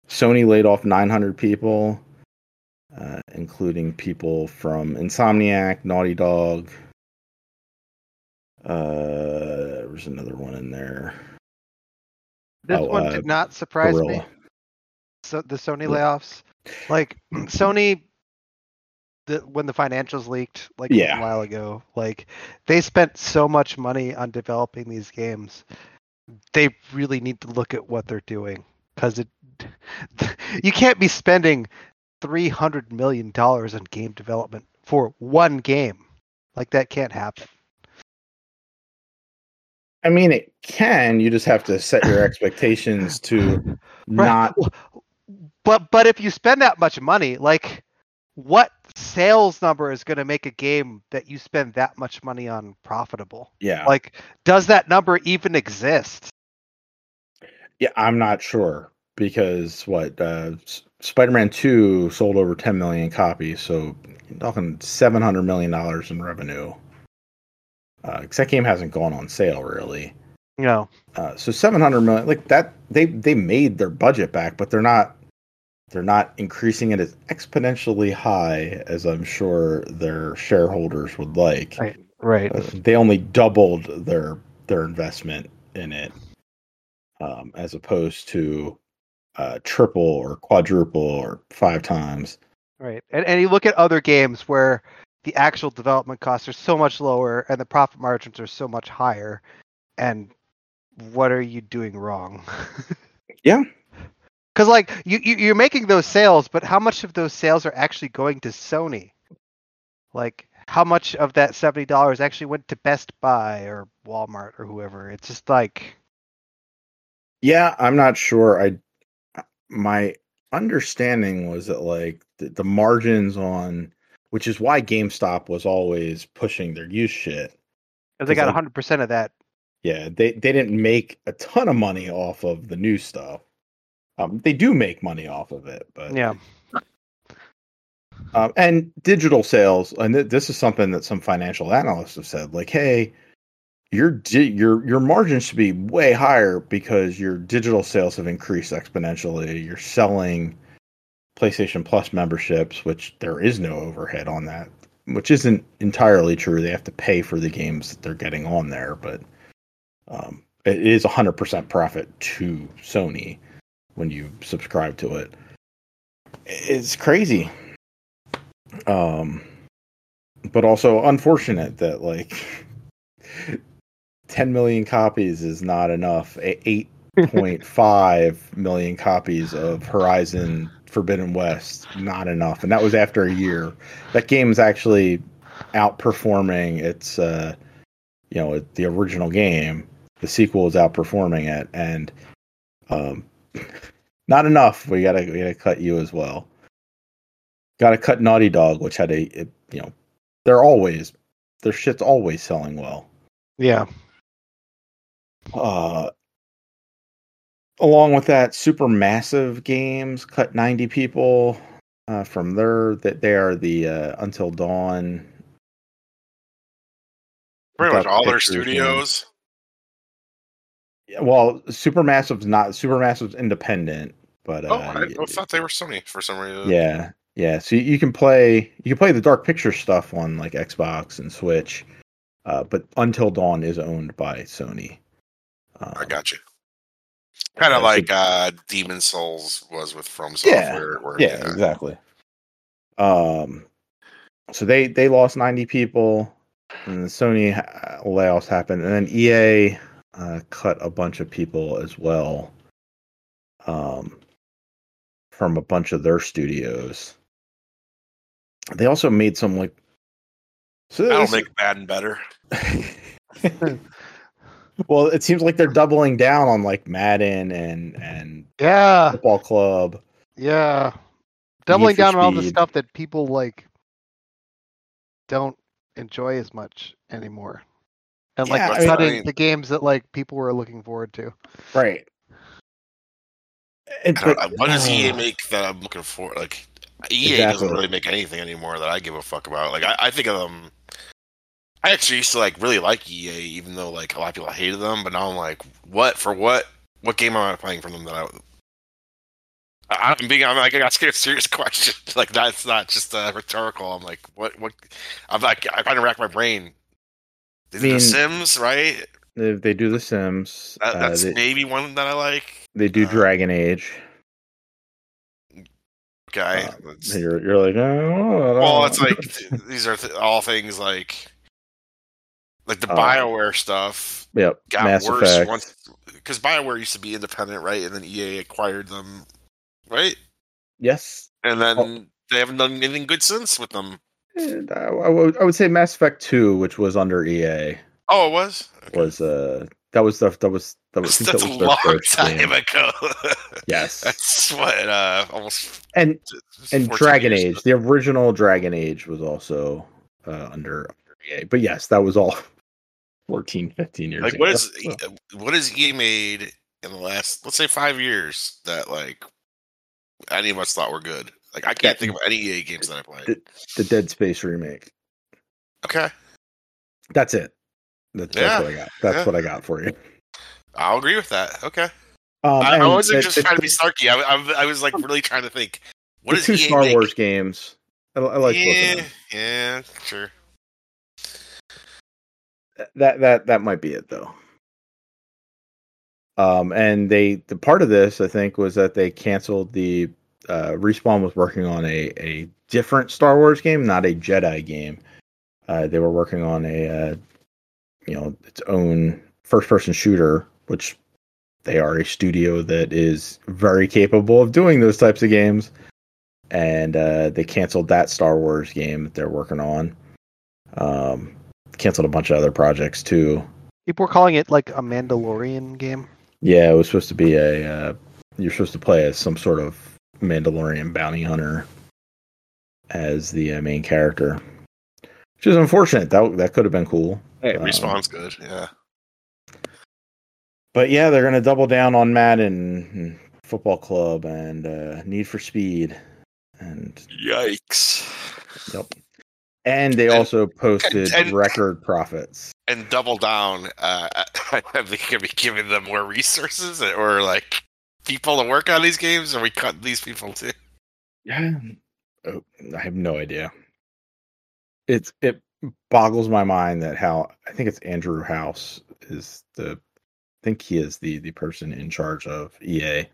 Speaker 1: Sony laid off 900 people, uh, including people from Insomniac, Naughty Dog. Uh, there was another one in there.
Speaker 2: This
Speaker 1: Oh,
Speaker 2: one
Speaker 1: uh,
Speaker 2: did not surprise me. So the Sony layoffs, like Sony, the when the financials leaked like
Speaker 1: Yeah.
Speaker 2: a while ago, like they spent so much money on developing these games. They really need to look at what they're doing because it, you can't be spending three hundred million dollars on game development for one game. Like that can't happen.
Speaker 1: I mean, it can. You just have to set your expectations to not.
Speaker 2: But but if you spend that much money, like what sales number is going to make a game that you spend that much money on profitable?
Speaker 1: Yeah,
Speaker 2: Like does that number even exist?
Speaker 1: yeah. I'm not sure because what uh, Spider-Man Two sold over 10 million copies, so you're talking 700 million dollars in revenue. Because that game hasn't gone on sale really.
Speaker 2: Know.
Speaker 1: Uh, so 700 million, like that, they they made their budget back, but they're not they're not increasing it as exponentially high as I'm sure their shareholders would like.
Speaker 2: Right. Right.
Speaker 1: Uh, they only doubled their their investment in it, um, as opposed to uh, triple or quadruple or five times.
Speaker 2: Right. And and you look at other games where the actual development costs are so much lower and the profit margins are so much higher and what are you doing wrong?
Speaker 1: Yeah.
Speaker 2: Cuz like you, you you're making those sales, but how much of those sales are actually going to Sony? Like how much of that $70 actually went to Best Buy or Walmart or whoever? It's just like
Speaker 1: Yeah, I'm not sure. I my understanding was that like the, the margins on, which is why GameStop was always pushing their used shit. shit.
Speaker 2: 'cause they got
Speaker 1: like-
Speaker 2: 100% of that.
Speaker 1: Yeah, they they didn't make a ton of money off of the new stuff. Um, they do make money off of it, but
Speaker 2: Yeah.
Speaker 1: Um, and digital sales, and th- this is something that some financial analysts have said, like, hey, your di- your your margins should be way higher because your digital sales have increased exponentially. You're selling PlayStation Plus memberships, which there is no overhead on that, which isn't entirely true. They have to pay for the games that they're getting on there, but um, it is 100% profit to Sony when you subscribe to it. It's crazy um but also unfortunate that like 10 million copies is not enough 8.5 million copies of horizon Forbidden West, not enough, and that was after a year. That game is actually outperforming its, uh, you know, the original game. The sequel is outperforming it, and um, not enough. We gotta we gotta cut you as well. Got to cut Naughty Dog, which had a, it, you know, they're always their shit's always selling well.
Speaker 2: Yeah.
Speaker 1: Uh, along with that, Supermassive Games cut 90 people uh, from there. that they are the uh, Until Dawn.
Speaker 3: Pretty much all their studios.
Speaker 1: Yeah, well, Supermassive's not Supermassive's independent, but uh,
Speaker 3: oh, I, I thought they were Sony for some reason.
Speaker 1: yeah, yeah. So you, you can play you can play the Dark Picture stuff on like Xbox and Switch, uh, but Until Dawn is owned by Sony. Um,
Speaker 3: I got you. Kind of like uh, Demon's Souls was with From
Speaker 1: Yeah,
Speaker 3: Software. where-
Speaker 1: yeah, exactly. Um, so they they lost ninety people, and the Sony layoffs happened, and then EA uh, cut a bunch of people as well. Um, from a bunch of their studios. They also made some like. So
Speaker 3: That'll make Madden better.
Speaker 1: well, it seems like they're doubling down on like Madden and and
Speaker 2: Yeah.
Speaker 1: Football Club.
Speaker 2: Yeah. Doubling
Speaker 1: for
Speaker 2: down on all the stuff that people like don't enjoy as much anymore. And like
Speaker 1: Yeah,
Speaker 3: I mean-
Speaker 2: cutting the games that like people were looking forward to.
Speaker 1: Right. And, but-
Speaker 3: What does EA
Speaker 1: uh,
Speaker 3: make that I'm looking for? Like EA
Speaker 1: Exactly.
Speaker 3: doesn't really make anything anymore that I give a fuck about. Like I, I think of them. I actually used to like really like EA, even though like a lot of people hated them. But now I'm like, what for what? What game am I playing from them that I? I- I'm being. I'm like asking a serious question. Like that's not just uh, rhetorical. I'm like, what? What? I'm like, I'm trying to rack my brain. They did
Speaker 1: mean-
Speaker 3: The Sims, right?
Speaker 1: They, they do The Sims.
Speaker 3: That,
Speaker 1: uh,
Speaker 3: that's
Speaker 1: they,
Speaker 3: maybe one that I like.
Speaker 1: they do
Speaker 3: uh,
Speaker 1: Dragon Age.
Speaker 3: Okay.
Speaker 1: Uh, You're, you're like, oh,
Speaker 3: well, it's like these are th- all things like like the
Speaker 1: Uh,
Speaker 3: Bioware stuff
Speaker 1: yep,
Speaker 3: got
Speaker 1: Mass
Speaker 3: worse
Speaker 1: Effect.
Speaker 3: once because Bioware used to be independent, right? And then EA acquired them, right?
Speaker 1: Yes,
Speaker 3: And then
Speaker 1: Oh.
Speaker 3: they haven't done anything good since with them.
Speaker 1: And I, I would, I would say Mass Effect Two, which was under EA,
Speaker 3: Oh, it was. Okay.
Speaker 1: was uh that was the that was that was,
Speaker 3: That's
Speaker 1: that
Speaker 3: a
Speaker 1: was their
Speaker 3: long
Speaker 1: first
Speaker 3: time
Speaker 1: game.
Speaker 3: ago.
Speaker 1: Yes,
Speaker 3: That's what uh almost
Speaker 1: and and Dragon Age,
Speaker 3: ago.
Speaker 1: the original Dragon Age was also uh, under, under EA. But yes, that was all 14, 15 years
Speaker 3: Like
Speaker 1: ago.
Speaker 3: what is what has EA made in the last let's say five years that like any of us thought were good? Like I can't think of any EA games that I played.
Speaker 1: the, the Dead Space remake?
Speaker 3: Okay,
Speaker 1: That's it. That's,
Speaker 3: Yeah,
Speaker 1: that's what I got. That's
Speaker 3: yeah.
Speaker 1: what I got for you.
Speaker 3: I'll agree with that. Okay,
Speaker 1: Um,
Speaker 3: I, I wasn't
Speaker 1: the-
Speaker 3: just
Speaker 1: the-
Speaker 3: trying to be snarky. I, I, I was like really trying to think. What is
Speaker 1: two
Speaker 3: EA
Speaker 1: Star
Speaker 3: make?
Speaker 1: Wars games. I, I like both of
Speaker 3: yeah,
Speaker 1: them.
Speaker 3: yeah, sure.
Speaker 1: That that that might be it though. Um, and they the part of this I think was that they canceled the uh, respawn was working on a a different Star Wars game, not a Jedi game. Uh, they were working on a uh, you know its own first person shooter, which they are a studio that is very capable of doing those types of games. And uh, they canceled that Star Wars game that they're working on. Um, canceled a bunch of other projects too.
Speaker 2: People were calling it like a Mandalorian game.
Speaker 1: Yeah, it was supposed to be a. Uh, you're supposed to play as some sort of Mandalorian bounty hunter as the uh, main character, which is unfortunate. That that could have been cool.
Speaker 3: Hey,
Speaker 1: Um,
Speaker 3: respawn's good. Yeah.
Speaker 1: But yeah, they're gonna double down on Madden, and Football Club, and uh, Need for Speed, and
Speaker 3: Yikes.
Speaker 1: yep. And they
Speaker 3: And-
Speaker 1: also posted
Speaker 3: and-
Speaker 1: record profits.
Speaker 3: And double down. Uh, I think gonna be giving them more resources or like people to work on these games, or we cut these people too.
Speaker 1: Yeah. Oh, I have no idea. It's it boggles my mind that how I think it's Andrew House is the I think he is the the person in charge of EA.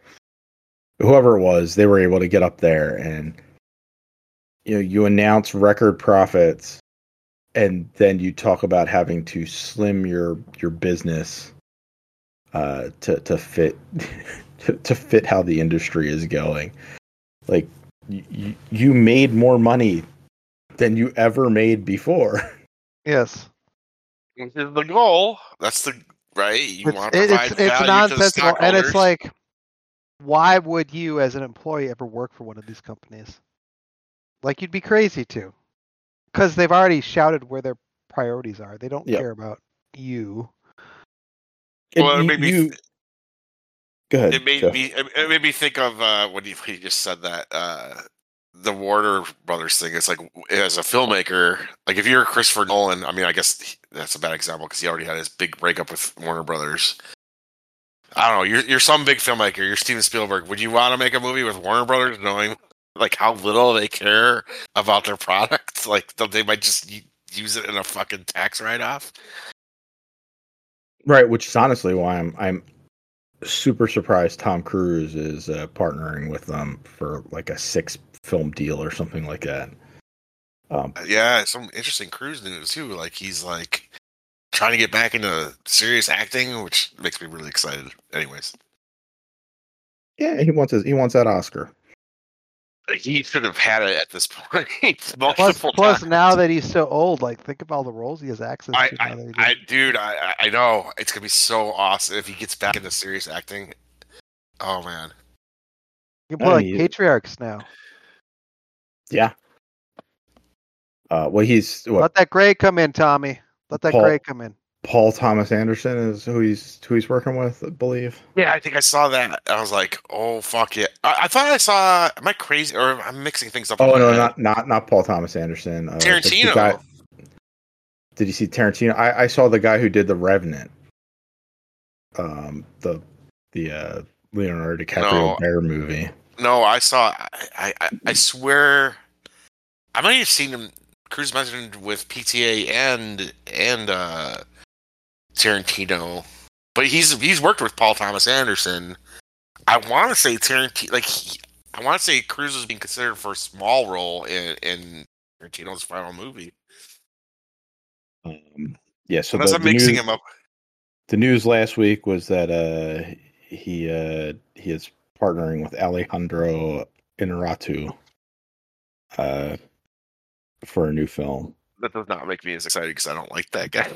Speaker 1: Whoever it was, they were able to get up there and you know, you announce record profits and then you talk about having to slim your your business uh to to fit to, to fit how the industry is going like you, you made more money than you ever made before.
Speaker 2: Yes.
Speaker 3: Which is the goal. That's the right. You
Speaker 2: It's,
Speaker 3: want to
Speaker 2: it-
Speaker 3: provide
Speaker 2: it's, it's
Speaker 3: value to the
Speaker 2: and it's like, why would you, as an employee, ever work for one of these companies? Like, you'd be crazy to, because they've already shouted where their priorities are. They don't
Speaker 1: Yep.
Speaker 2: care about you.
Speaker 3: Well, it
Speaker 1: you-
Speaker 3: made me
Speaker 1: you- go ahead.
Speaker 3: it made
Speaker 1: Jeff.
Speaker 3: me it it made me think of uh when you, when you just said that uh the Warner Brothers thing. It's like as a filmmaker, like if you're Christopher Nolan, I mean, I guess he- that's a bad example because he already had his big breakup with Warner Brothers. I don't know. You're you're some big filmmaker. You're Steven Spielberg. Would you want to make a movie with Warner Brothers, knowing like how little they care about their product? Like they might just use it in a fucking tax write off.
Speaker 1: Right, which is honestly why I'm I'm super surprised Tom Cruise is uh, partnering with them for like a six film deal or something like that. Um,
Speaker 3: Yeah, some interesting cruise news too. Like he's like trying to get back into serious acting, which makes me really excited. Anyways,
Speaker 1: yeah, he wants his, he wants that Oscar.
Speaker 3: He should have had it at this point
Speaker 2: Plus,
Speaker 3: multiple
Speaker 2: plus
Speaker 3: times.
Speaker 2: now that he's so old, like, think of all the roles he has access
Speaker 3: I,
Speaker 2: to.
Speaker 3: I,
Speaker 2: that
Speaker 3: I, dude, I, I- I know it's gonna be so awesome if he gets back into serious acting. Oh man,
Speaker 2: you can play like patriarchs now.
Speaker 1: Yeah. Uh, well, he's what
Speaker 2: Let that gray come in, Tommy. Let that
Speaker 1: Paul-
Speaker 2: gray come in.
Speaker 1: Paul Thomas Anderson is who he's who he's working with, I believe.
Speaker 3: yeah, I think I saw that. I was like, oh fuck yeah! I, I thought I saw. Am I crazy or I'm mixing things up?
Speaker 1: Oh no,
Speaker 3: head.
Speaker 1: not not not Paul Thomas Anderson. Uh,
Speaker 3: Tarantino.
Speaker 1: guy- did you see Tarantino? I, I saw the guy who did the Revenant. Um, the the uh, Leonardo DiCaprio
Speaker 3: No.
Speaker 1: bear movie.
Speaker 3: No, I saw. I, I, I swear, I might have seen him. Cruise mentioned with PTA and and uh, Tarantino, but he's he's worked with Paul Thomas Anderson. I want to say Tarantino, like he, I want to say Cruise is being considered for a small role in in Tarantino's final movie.
Speaker 1: Um, yeah, so
Speaker 3: Unless
Speaker 1: the,
Speaker 3: I'm
Speaker 1: the
Speaker 3: mixing
Speaker 1: news,
Speaker 3: him up.
Speaker 1: the news last week was that uh, he uh, he is partnering with Alejandro Inarritu uh, for a new film.
Speaker 3: That does not make me as excited because I don't like that guy.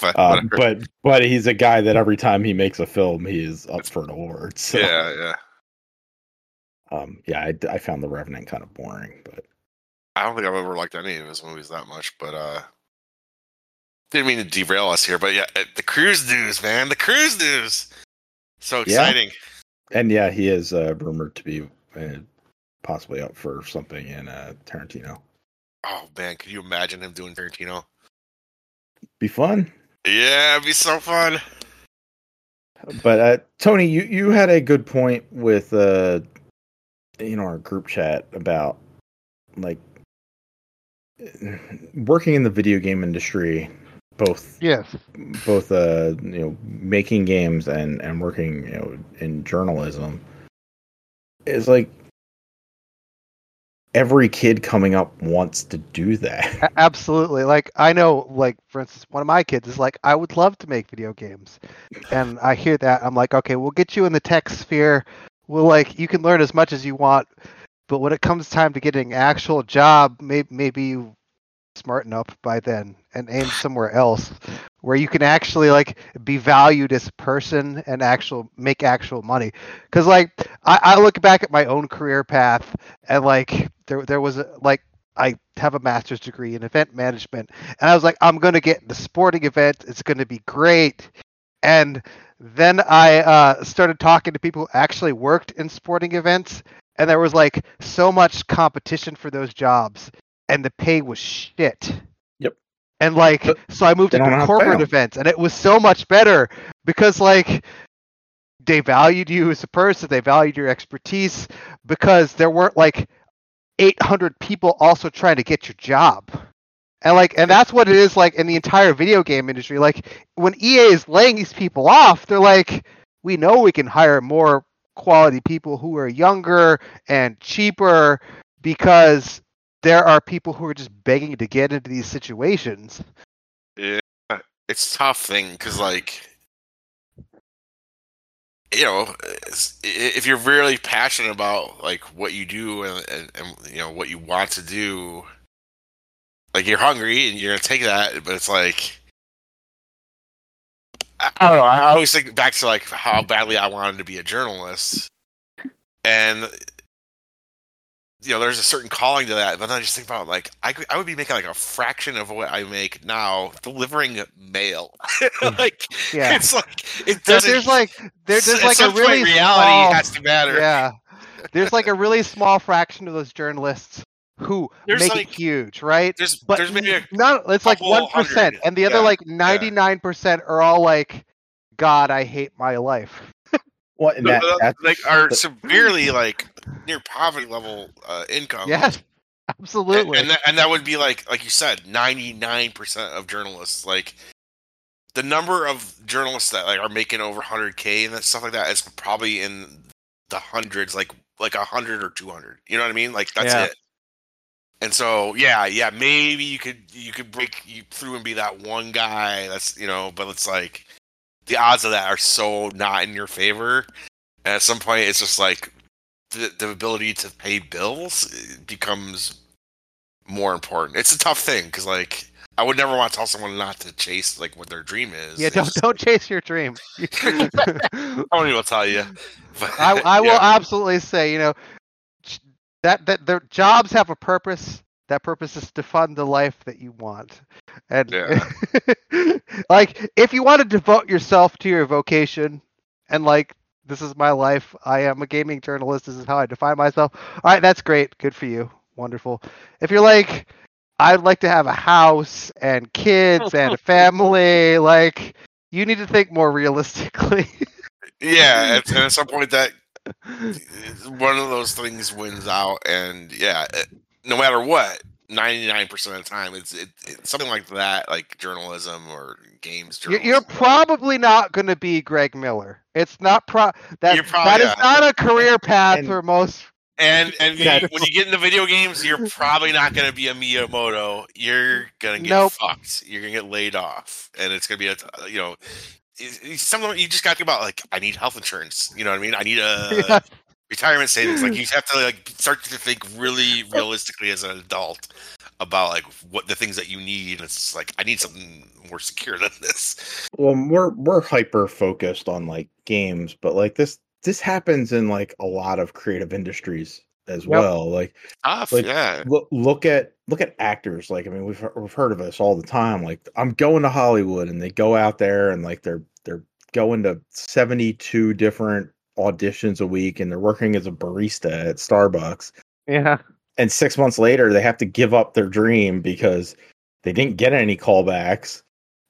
Speaker 3: But
Speaker 1: Um, but but he's a guy that every time he makes a film, he is up for an award. So,
Speaker 3: yeah, yeah.
Speaker 1: um, yeah, I, I found the Revenant kind of boring, but
Speaker 3: I don't think I've ever liked any of his movies that much, but uh didn't mean to derail us here, but yeah, uh, the cruise news, man, the cruise news, so
Speaker 1: Yeah.
Speaker 3: exciting.
Speaker 1: and yeah, he is uh, rumored to be uh, possibly up for something in uh, Tarantino.
Speaker 3: Oh man, could you imagine him doing Tarantino?
Speaker 1: Be fun.
Speaker 3: Yeah, it'd be so fun.
Speaker 1: But uh, Tony, you you had a good point with uh, you know our group chat about like working in the video game industry, both
Speaker 2: Yes.
Speaker 1: both uh you know making games and and working you know in journalism is like every kid coming up wants to do that.
Speaker 2: Absolutely. Like I know, like for instance, one of my kids is like, I would love to make video games, and I hear that I'm like, okay, we'll get you in the tech sphere. We'll like, you can learn as much as you want, but when it comes time to getting an actual job, maybe maybe you smarten up by then and aim somewhere else where you can actually like be valued as a person and actual make actual money because like I, I look back at my own career path and like there there was a, like I have a master's degree in event management, and I was like, I'm going to get the sporting event. It's going to be great. And then I uh, started talking to people who actually worked in sporting events, and there was like so much competition for those jobs, and the pay was shit.
Speaker 1: Yep.
Speaker 2: And like,
Speaker 1: But
Speaker 2: so I moved
Speaker 1: they don't know
Speaker 2: into
Speaker 1: corporate to pay
Speaker 2: corporate
Speaker 1: 'em.
Speaker 2: events, and it was so much better because like they valued you as a person, they valued your expertise because there weren't like 800 people also trying to get your job. And like and that's what it is like in the entire video game industry. Like when EA is laying these people off, they're like we know we can hire more quality people who are younger and cheaper because there are people who are just begging to get into these situations.
Speaker 3: Yeah, it's a tough thing because like you know, if you're really passionate about like what you do and, and, and you know what you want to do, like you're hungry and you're gonna take that, but it's like I don't know. I always think back to like how badly I wanted to be a journalist, and you know, there's a certain calling to that. But then I just think about like I I would be making like a fraction of what I make now delivering mail. Mm. like
Speaker 2: Yeah.
Speaker 3: it's like it
Speaker 2: There-
Speaker 3: doesn't.
Speaker 2: there's like there, there's like a really
Speaker 3: reality
Speaker 2: small,
Speaker 3: has to matter.
Speaker 2: yeah. There's like a really small fraction of those journalists who
Speaker 3: There's
Speaker 2: make
Speaker 3: like-
Speaker 2: it huge, right?
Speaker 3: There's
Speaker 2: But
Speaker 3: there's maybe a
Speaker 2: none. It's like one percent, and the other
Speaker 3: yeah,
Speaker 2: like ninety nine percent are all like, "God, I hate my life."
Speaker 1: What and that, that's
Speaker 3: like are
Speaker 1: the-
Speaker 3: severely like near poverty level uh, income.
Speaker 2: Yes, absolutely.
Speaker 3: and that, and that would be like like you said, ninety nine percent of journalists like the number of journalists that like are making over hundred k and that stuff like that is probably in the hundreds, like like a hundred or two hundred. You know what I mean? Like that's
Speaker 2: Yeah.
Speaker 3: it. And so yeah, yeah, maybe you could you could break you through and be that one guy. That's you know, but it's like the odds of that are so not in your favor. And at some point, it's just like the, the ability to pay bills becomes more important. It's a tough thing because like I would never want to tell someone not to chase like what their dream is.
Speaker 2: yeah, don't
Speaker 3: just-
Speaker 2: don't chase your dream.
Speaker 3: I won't even tell you. But,
Speaker 2: I, I will absolutely say, you know, that that their jobs have a purpose. That purpose is to fund the life that you want. And
Speaker 3: Yeah.
Speaker 2: like if you want to devote yourself to your vocation and like this is my life, I am a gaming journalist, this is how I define myself. All right, that's great. Good for you. Wonderful. If you're like I'd like to have a house and kids and a family, like you need to think more realistically.
Speaker 3: Yeah, at, at some point that one of those things wins out, and yeah, no matter what, ninety nine percent of the time, it's it, it's something like that, like journalism or games.
Speaker 2: You're,
Speaker 3: Journalism,
Speaker 2: you're probably not going to be Greg Miller. It's not pro. That
Speaker 3: You're probably
Speaker 2: that is
Speaker 3: not.
Speaker 2: not a career path
Speaker 1: And-
Speaker 2: for most.
Speaker 3: And and you- when you get into video games, you're probably not going to be a Miyamoto. You're going to get
Speaker 2: Nope.
Speaker 3: fucked. You're going to get laid off, and it's going to be a you know. Something you just got to think about, like I need health insurance. You know what I mean? I need a
Speaker 2: Yeah.
Speaker 3: Retirement savings. Like hmm. you have to like start to think really realistically as an adult about like what the things that you need. It's just like I need something more secure than this.
Speaker 1: well we're we're hyper focused on like games but like this this happens in like a lot of creative industries as
Speaker 2: Yep.
Speaker 1: well like
Speaker 3: Tough,
Speaker 1: Like,
Speaker 3: yeah.
Speaker 1: look look at look at actors like i mean we've we've heard of this all the time like i'm going to hollywood and they go out there and like they're they're going to 72 different auditions a week and they're working as a barista at starbucks
Speaker 2: Yeah.
Speaker 1: and 6 months later they have to give up their dream because they didn't get any callbacks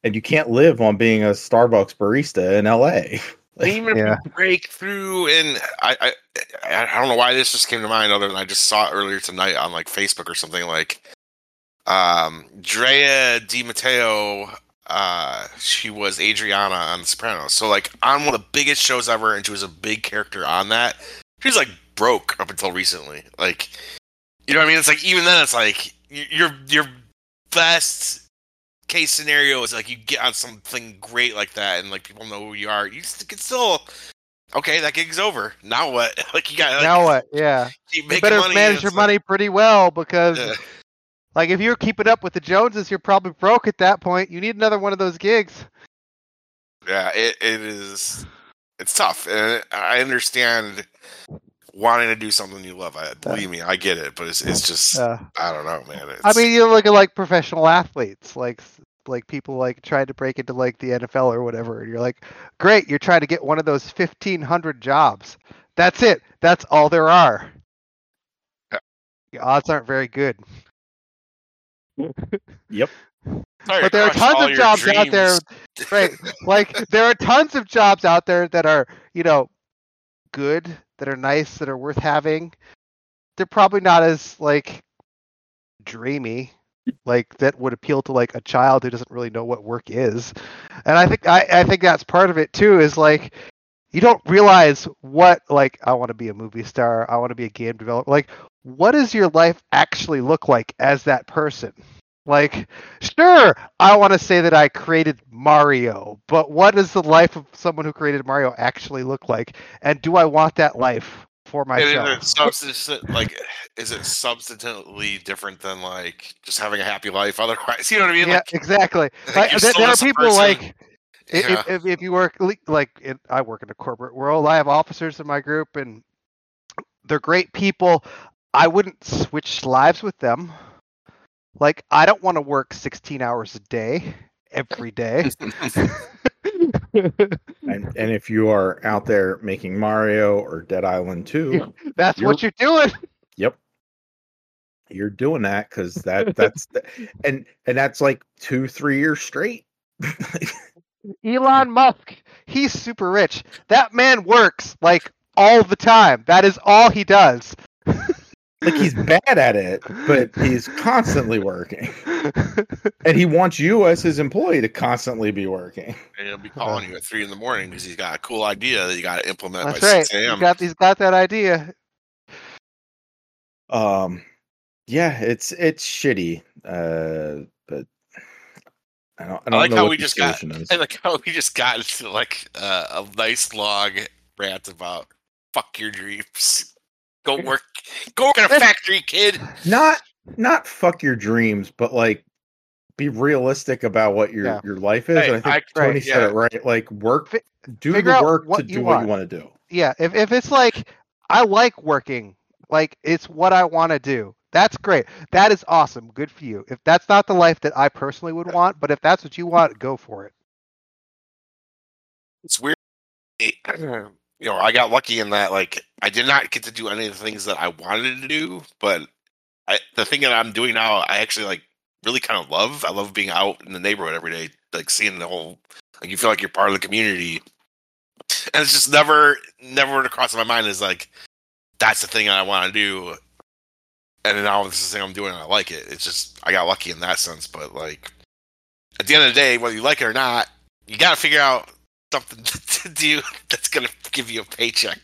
Speaker 1: and you can't live on being a starbucks barista in la
Speaker 3: And even
Speaker 2: Yeah.
Speaker 3: if you break through, and I, I, I I don't know why this just came to mind, other than I just saw it earlier tonight on like Facebook or something. Like, um, Drea de Matteo, uh, she was Adriana on The Sopranos. So like on one of the biggest shows ever, and she was a big character on that. She was like broke up until recently. Like, you know what I mean? It's like even then, it's like your your best case scenario is like you get on something great like that and like people know who you are you can still okay that gig's over now what like you got like,
Speaker 2: now what? Yeah.
Speaker 3: keep
Speaker 2: You better
Speaker 3: money
Speaker 2: manage your
Speaker 3: it's
Speaker 2: money pretty well because,
Speaker 3: like,
Speaker 2: like, if you're keeping up with the Joneses, you're probably broke at that point. You need another one of those gigs.
Speaker 3: yeah, yeah it, it is it's tough and i understand wanting to do something you love I, believe me i get it but it's, it's just
Speaker 2: Uh,
Speaker 3: i don't know man it's,
Speaker 2: I mean, you look at like professional athletes, like like people like trying to break into like the NFL or whatever, and you're like, great, you're trying to get one of those fifteen hundred jobs. That's it. That's all there are.
Speaker 3: Yeah.
Speaker 2: The odds aren't very good.
Speaker 1: Yep.
Speaker 3: Sorry
Speaker 2: but there are tons of
Speaker 3: your
Speaker 2: jobs out there. Right like there are tons of jobs out there that are you know good that are nice that are worth having. They're probably not as like dreamy like that would appeal to like a child who doesn't really know what work is. And i think i, I think that's part of it too is like you don't realize what like i want to be a movie star i want to be a game developer like what does your life actually look like as that person Like, sure, I want to say that I created Mario, but what does the life of someone who created Mario actually look like? And do I want that life for
Speaker 3: And is
Speaker 2: myself?
Speaker 3: it subsist- like is it substantively different than like just having a happy life otherwise? You know what I mean?
Speaker 2: yeah,
Speaker 3: Like
Speaker 2: exactly.
Speaker 3: like,
Speaker 2: there, there are people
Speaker 3: person.
Speaker 2: like
Speaker 3: yeah.
Speaker 2: if, if, if you work like in, I work in the corporate world, I have officers in my group, and they're great people. I wouldn't switch lives with them. Like I don't want to work 16 hours a day every day.
Speaker 1: And and if you are out there making Mario or Dead Island 2,
Speaker 2: That's
Speaker 1: You're-
Speaker 2: what you're doing.
Speaker 1: yep. You're doing that because that that's the, and and that's like two, three years straight.
Speaker 2: Elon Musk, he's super rich. That man works like all the time. That is all he does.
Speaker 1: like he's bad at it, but he's constantly working. And he wants you as his employee to constantly be working.
Speaker 3: and he'll be calling you at three in the morning because he's got a cool idea that you got to implement
Speaker 2: That's
Speaker 3: by
Speaker 2: right.
Speaker 3: six
Speaker 2: He's
Speaker 3: a.m.
Speaker 2: got he's got that idea.
Speaker 1: Um yeah, it's it's shitty. Uh but I don't I don't
Speaker 3: like
Speaker 1: know
Speaker 3: how
Speaker 1: what
Speaker 3: we just got-
Speaker 1: is.
Speaker 3: I like how we just got into like uh, a nice long rant about fuck your dreams. Go work, go work in a factory, kid.
Speaker 1: not not fuck your dreams, but like be realistic about what your
Speaker 2: Yeah.
Speaker 1: your life is.
Speaker 3: Hey,
Speaker 1: and I think
Speaker 3: I-
Speaker 1: Tony
Speaker 2: right,
Speaker 1: said
Speaker 3: yeah.
Speaker 1: it right. Like work, do
Speaker 2: figure
Speaker 1: the work to
Speaker 2: what you
Speaker 1: do what you want to do.
Speaker 2: Yeah, if if it's like I like working, like it's what I want to do. That's great. That is awesome. Good for you. If that's not the life that I personally would want, but if that's what you want, go for it.
Speaker 3: It's weird. You know, I got lucky in that like I did not get to do any of the things that I wanted to do, but I the thing that I'm doing now, I actually like really kind of love. I love being out in the neighborhood every day, like seeing the whole like you feel like you're part of the community. And it's just never never crossed my mind is like that's the thing I want to do. And then now this is the thing I'm doing and I like it. It's just I got lucky in that sense, but like at the end of the day, whether you like it or not, you gotta figure out something to do that's gonna give you a paycheck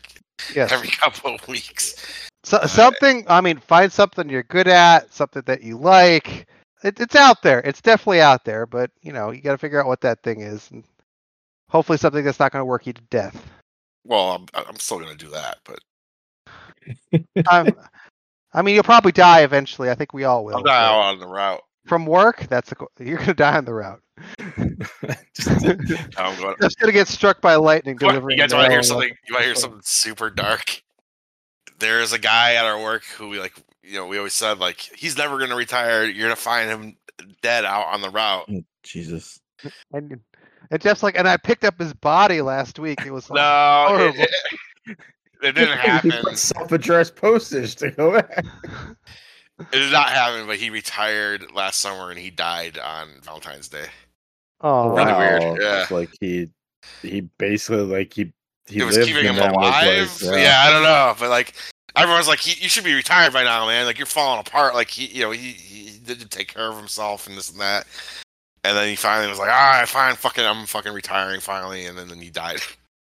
Speaker 2: Yes.
Speaker 3: every couple of weeks.
Speaker 2: So, something. I mean, find something you're good at, something that you like. It, it's out there. It's definitely out there. But you know, you got to figure out what that thing is, and hopefully something that's not going to work you to death.
Speaker 3: Well, I'm I'm still gonna do that, but
Speaker 2: I'm, I mean, you'll probably die eventually. I think we all will.
Speaker 3: I'll die
Speaker 2: but
Speaker 3: out on the route.
Speaker 2: From work, that's a, you're going to die on the route.
Speaker 1: Just-
Speaker 3: I'm going.
Speaker 2: Just going to get struck by lightning.
Speaker 3: You
Speaker 2: delivering
Speaker 3: guys want to hear something? You want to hear something super dark? There's a guy at our work who we like. You know, we always said like he's never gonna retire. You're gonna find him dead out on the route.
Speaker 1: Oh, Jesus.
Speaker 2: And, and just like, and I picked up his body last week. It was like,
Speaker 3: No, it, it- it didn't happen.
Speaker 1: Self-addressed postage to go back.
Speaker 3: It did not happen. But he retired last summer and he died on Valentine's Day.
Speaker 2: oh,
Speaker 3: Really weird, yeah.
Speaker 1: It's like he he basically like he he
Speaker 3: it was
Speaker 1: lived
Speaker 3: keeping
Speaker 1: and
Speaker 3: him
Speaker 1: then was
Speaker 3: alive.
Speaker 1: like,
Speaker 3: yeah. I don't know, but like everyone's like, he, you should be retired by now, man. Like you're falling apart. Like he, you know, he, he didn't take care of himself and this and that. And then he finally was like, all right, fine, fucking, I'm fucking retiring finally. And then, then he died.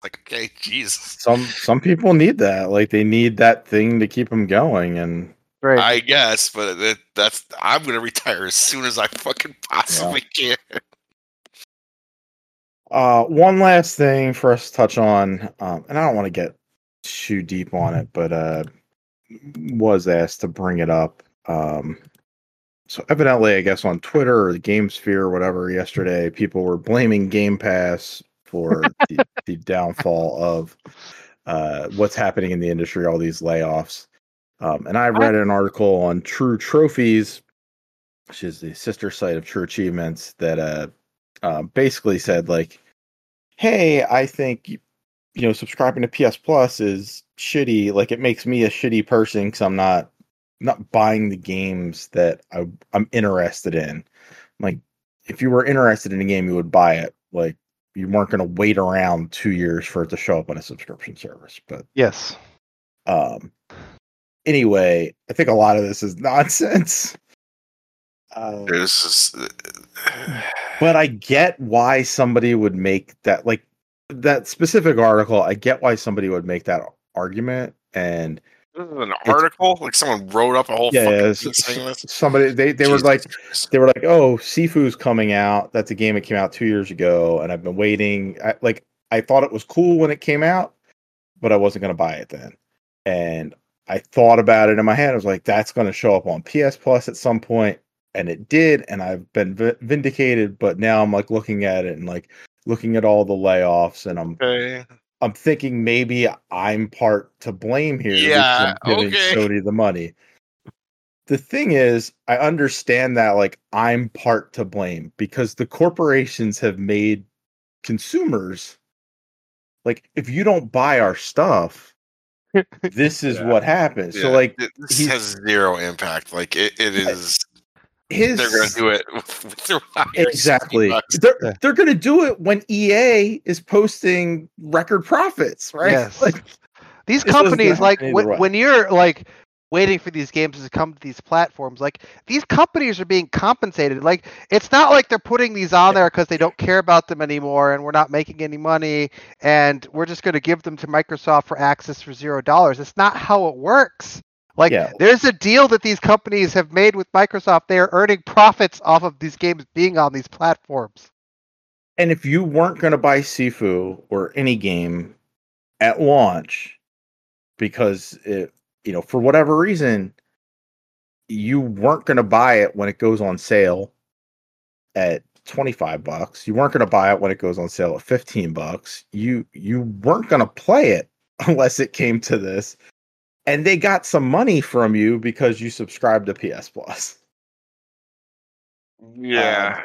Speaker 3: like, okay, Jesus.
Speaker 1: Some some people need that. Like they need that thing to keep them going. And
Speaker 2: great.
Speaker 3: I guess, but it, that's I'm gonna retire as soon as I fucking possibly can.
Speaker 1: uh, one last thing for us to touch on, um, and I don't want to get too deep on it, but uh, was asked to bring it up. Um, so evidently, I guess on Twitter or the Game Sphere or whatever yesterday, people were blaming Game Pass for the, the downfall of uh, what's happening in the industry, all these layoffs. Um, and I read an article on True Trophies, which is the sister site of True Achievements, that uh, uh, basically said like, "Hey, I think you know subscribing to PS Plus is shitty. Like it makes me a shitty person because I'm not not buying the games that I, I'm interested in. Like if you were interested in a game, you would buy it. Like you weren't going to wait around two years for it to show up on a subscription service. But
Speaker 2: yes.
Speaker 1: um, anyway, I think a lot of this is nonsense. Um,
Speaker 3: This is
Speaker 1: but I get why somebody would make that like that specific article. I get why somebody would make that argument, and
Speaker 3: This is an article, like someone wrote up a whole
Speaker 1: Yeah,
Speaker 3: fucking
Speaker 1: yeah,
Speaker 3: thing
Speaker 1: s-
Speaker 3: saying
Speaker 1: s-
Speaker 3: this.
Speaker 1: somebody they they were like they were like, "Oh, Sifu's coming out. That's a game that came out two years ago, and I've been waiting. I, like, I thought it was cool when it came out, but I wasn't going to buy it then. And I thought about it in my head. I was like, that's going to show up on PS Plus at some point, and it did. And I've been vi- vindicated. But now I'm like looking at it and like looking at all the layoffs, and I'm
Speaker 3: Okay.
Speaker 1: I'm thinking maybe I'm part to blame here.
Speaker 3: Yeah,
Speaker 1: I'm giving
Speaker 3: okay.
Speaker 1: Sony the money. The thing is, I understand that like I'm part to blame because the corporations have made consumers like if you don't buy our stuff, this is
Speaker 3: Yeah.
Speaker 1: what happens. So like
Speaker 3: it- this has zero impact. Like it, it is.
Speaker 1: His
Speaker 3: They're gonna do it with, with
Speaker 1: exactly. They're
Speaker 2: Yeah.
Speaker 1: they're gonna do it when EA is posting record profits, right?
Speaker 2: Yes.
Speaker 1: Like
Speaker 2: These companies, like when,
Speaker 1: way.
Speaker 2: when you're like waiting for these games to come to these platforms, like these companies are being compensated. Like it's not like they're putting these on there because they don't care about them anymore and we're not making any money and we're just going to give them to Microsoft for access for zero dollars. It's not how it works. Like
Speaker 1: Yeah.
Speaker 2: there's a deal that these companies have made with Microsoft. They are earning profits off of these games being on these platforms.
Speaker 1: And if you weren't going to buy Sifu or any game at launch because it, you know, for whatever reason, you weren't going to buy it when it goes on sale at 25 bucks. You weren't going to buy it when it goes on sale at 15 bucks. You you weren't going to play it unless it came to this. And they got some money from you because you subscribed to PS Plus.
Speaker 3: Yeah.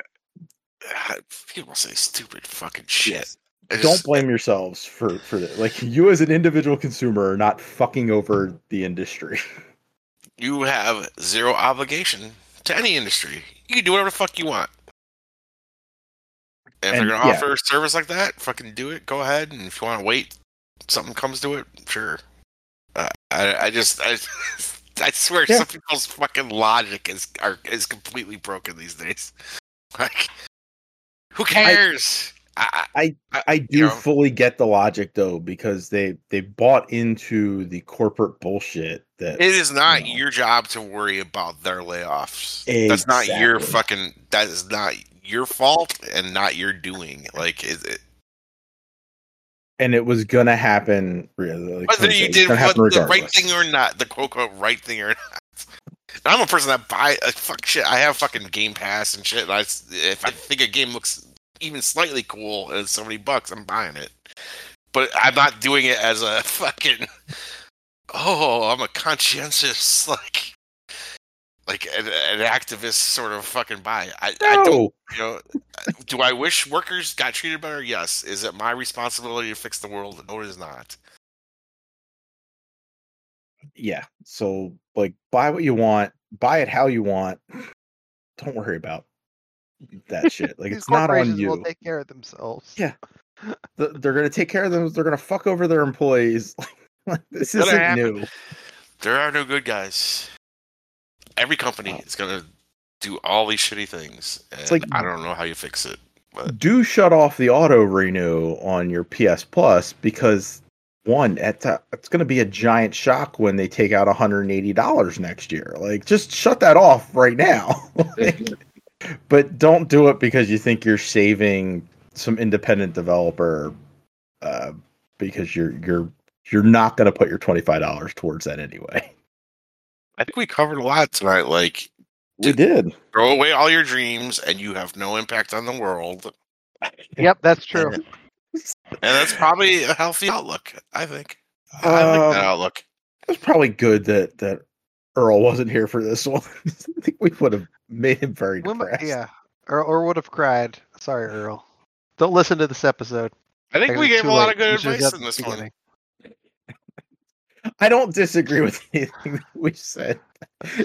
Speaker 3: Ah, People say stupid fucking shit. It's
Speaker 1: don't
Speaker 3: just-
Speaker 1: blame yourselves for for that. Like you as an individual consumer are not fucking over the industry.
Speaker 3: You have zero obligation to any industry. You can do whatever the fuck you want. And if
Speaker 1: And,
Speaker 3: they're gonna
Speaker 1: yeah.
Speaker 3: offer a service like that, fucking do it. Go ahead. And if you want to wait, something comes to it. Sure. I, I just, I, I swear,
Speaker 1: Yeah.
Speaker 3: some people's fucking logic is are, is completely broken these days. Like, who cares? I, I,
Speaker 1: I
Speaker 3: you
Speaker 1: do
Speaker 3: know,
Speaker 1: fully get the logic though because they they bought into the corporate bullshit that
Speaker 3: It is not
Speaker 1: you know.
Speaker 3: your job to worry about their layoffs. That's not your fucking. That is not your fault and not your doing. Like, is it,
Speaker 1: and it was gonna happen. really, Like,
Speaker 3: whether you did what, the right thing or not, the quote unquote right thing or not. I'm a person that buy uh, fuck shit. I have fucking Game Pass and shit. And I, if I think a game looks even slightly cool and it's so many bucks, I'm buying it. But I'm not doing it as a fucking. Oh, I'm a conscientious like, like an, an activist sort of fucking buy. I, I don't. You know, uh, do I wish workers got treated better? Yes. Is it my responsibility to fix the world? No, it is not.
Speaker 1: yeah. So like, buy what you want, buy it how you want. Don't worry about that shit. Like, it's not on you.
Speaker 2: will take care of themselves.
Speaker 1: Yeah. Th- they're gonna take care of them. They're gonna fuck over their employees. This isn't
Speaker 3: happen.
Speaker 1: new.
Speaker 3: There are no good guys. Every company is gonna do all these shitty things, and
Speaker 1: like-
Speaker 3: I don't know how you fix it. But
Speaker 1: do shut off the auto renew on your PS Plus because one, it's, a, it's going to be a giant shock when they take out $180 next year. Like, just shut that off right now. Like, but don't do it because you think you're saving some independent developer uh, because you're you're you're not going to put your $25 towards that anyway.
Speaker 3: I think we covered a lot tonight. Like,
Speaker 1: We did.
Speaker 3: throw away all your dreams, and you have no impact on the world.
Speaker 2: Yep, that's true.
Speaker 3: And that's probably a healthy outlook. I think. I like that
Speaker 1: Um,
Speaker 3: outlook.
Speaker 1: It was probably good that that Earl wasn't here for this one. I think we would have made him very
Speaker 2: We
Speaker 1: depressed.
Speaker 2: yeah, or or would have cried. Sorry, Earl. Don't listen to this episode.
Speaker 3: I think
Speaker 2: It
Speaker 3: we gave a lot
Speaker 2: late.
Speaker 3: of good advice in this
Speaker 2: the
Speaker 3: one.
Speaker 2: Beginning.
Speaker 1: I don't disagree with anything that we said.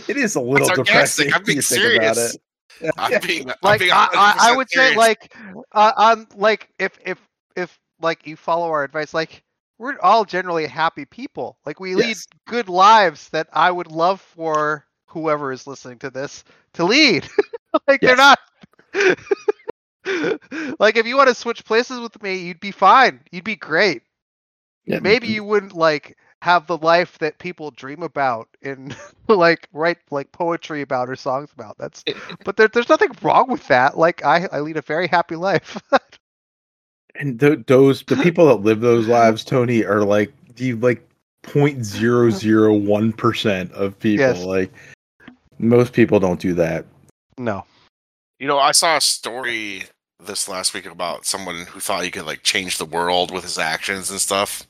Speaker 1: It is a little
Speaker 3: sarcastic.
Speaker 1: depressing.
Speaker 3: I'm being
Speaker 1: you think about
Speaker 3: serious.
Speaker 1: Yeah.
Speaker 3: I'm being, I'm
Speaker 2: Like
Speaker 3: being
Speaker 2: I, I, I
Speaker 3: 100%
Speaker 2: would say, like uh, on like if if if like you follow our advice, like we're all generally happy people. Like we lead
Speaker 1: Yes.
Speaker 2: good lives that I would love for whoever is listening to this to lead. like they're not. like if you want to switch places with me, you'd be fine. You'd be great.
Speaker 1: Yeah,
Speaker 2: maybe you wouldn't like have the life that people dream about and like write like poetry about or songs about. That's but there, there's nothing wrong with that. Like I, I lead a very happy life.
Speaker 1: And th- those the people that live those lives, Tony, are like the like point zero zero one percent of people.
Speaker 2: Yes.
Speaker 1: Like most people don't do that.
Speaker 2: no.
Speaker 3: You know, I saw a story this last week about someone who thought he could like change the world with his actions and stuff.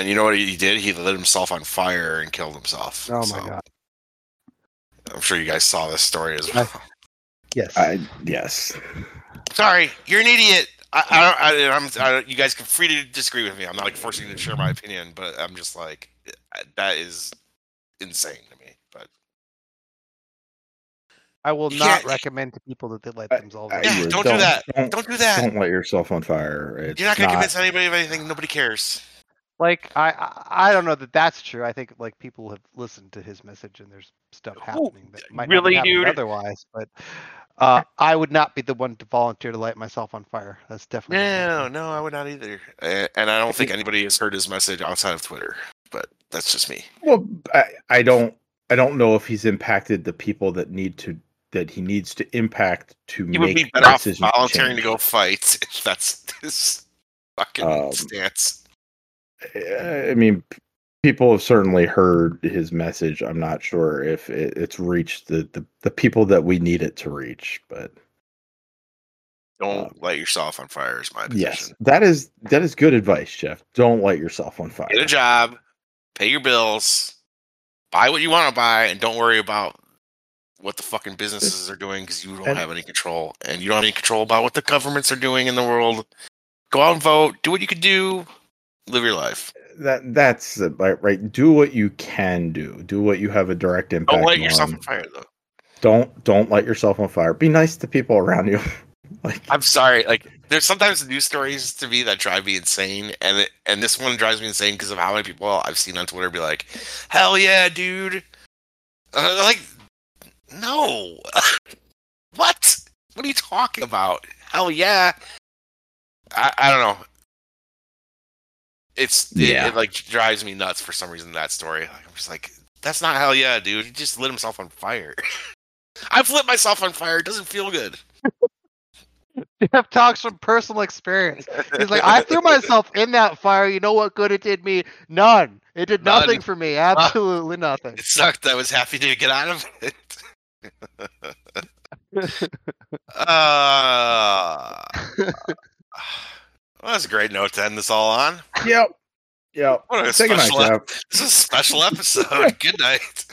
Speaker 3: And you know what he did? He lit himself on fire and killed himself.
Speaker 2: Oh my
Speaker 3: So,
Speaker 2: god.
Speaker 3: I'm sure you guys saw this story as well.
Speaker 2: Yes.
Speaker 1: I yes.
Speaker 3: Sorry, you're an idiot. I, I don't. I, I'm. I don't, you guys can free to disagree with me. I'm not like forcing you to share my opinion, but I'm just like that is insane to me. But
Speaker 2: I will not
Speaker 3: can't-
Speaker 2: recommend to people that they light
Speaker 1: I-
Speaker 2: themselves
Speaker 1: I
Speaker 2: on
Speaker 3: Yeah,
Speaker 2: fire.
Speaker 1: would-
Speaker 3: don't do that.
Speaker 1: Don't,
Speaker 3: don't do that.
Speaker 1: Don't light yourself on fire. It's
Speaker 3: You're not gonna convince anybody of anything. Nobody cares.
Speaker 2: Like I, I I don't know that that's true. I think like people have listened to his message and there's stuff happening that might not
Speaker 3: really,
Speaker 2: be happening
Speaker 3: dude?
Speaker 2: otherwise. But uh, I would not be the one to volunteer to light myself on fire. That's definitely
Speaker 3: No, no, I would not either. And I don't think anybody has heard his message outside of Twitter. But that's just me.
Speaker 1: Well, I, I don't. I don't know if he's impacted the people that need to that he needs to impact to
Speaker 3: He
Speaker 1: make
Speaker 3: would be better off
Speaker 1: decisions
Speaker 3: volunteering to go fight if that's his fucking
Speaker 1: Um,
Speaker 3: stance.
Speaker 1: I mean, people have certainly heard his message. I'm not sure if it, it's reached the, the the people that we need it to reach, but
Speaker 3: Don't
Speaker 1: uh,
Speaker 3: light yourself on fire. Is my position.
Speaker 1: yes, that is that is good advice, Jeff. Don't light yourself on fire.
Speaker 3: Get a job, pay your bills, buy what you want to buy, and don't worry about what the fucking businesses are doing because you don't
Speaker 1: And-
Speaker 3: have any control, and you don't have any control about what the governments are doing in the world. Go out and vote. Do what you can do. Live your life.
Speaker 1: That that's the- right. Right. Do what you can do. Do what you have a direct impact.
Speaker 3: Don't light yourself
Speaker 1: on.
Speaker 3: on fire, though.
Speaker 1: Don't don't light yourself on fire. Be nice to people around you. like
Speaker 3: I'm sorry. Like, there's sometimes news stories to me that drive me insane, and it, and this one drives me insane because of how many people I've seen on Twitter be like, "Hell yeah, dude!" Uh, like, no, what? What are you talking about? Hell yeah! I, I don't know. It's it,
Speaker 1: Yeah.
Speaker 3: it like drives me nuts for some reason. That story, like, I'm just like, that's not hell yeah, dude. He just lit himself on fire. I've lit myself on fire. It doesn't feel good.
Speaker 2: Jeff talks from personal experience. He's like, I threw myself in that fire. You know what good it did me? None. It did
Speaker 3: None.
Speaker 2: nothing for me. Absolutely nothing.
Speaker 3: It sucked. I was happy to get out of it. uh, well, that's a great note to end this all on.
Speaker 1: yep. Yep.
Speaker 3: What a
Speaker 1: Take a night,
Speaker 3: special, ep- this is a special episode. Good night.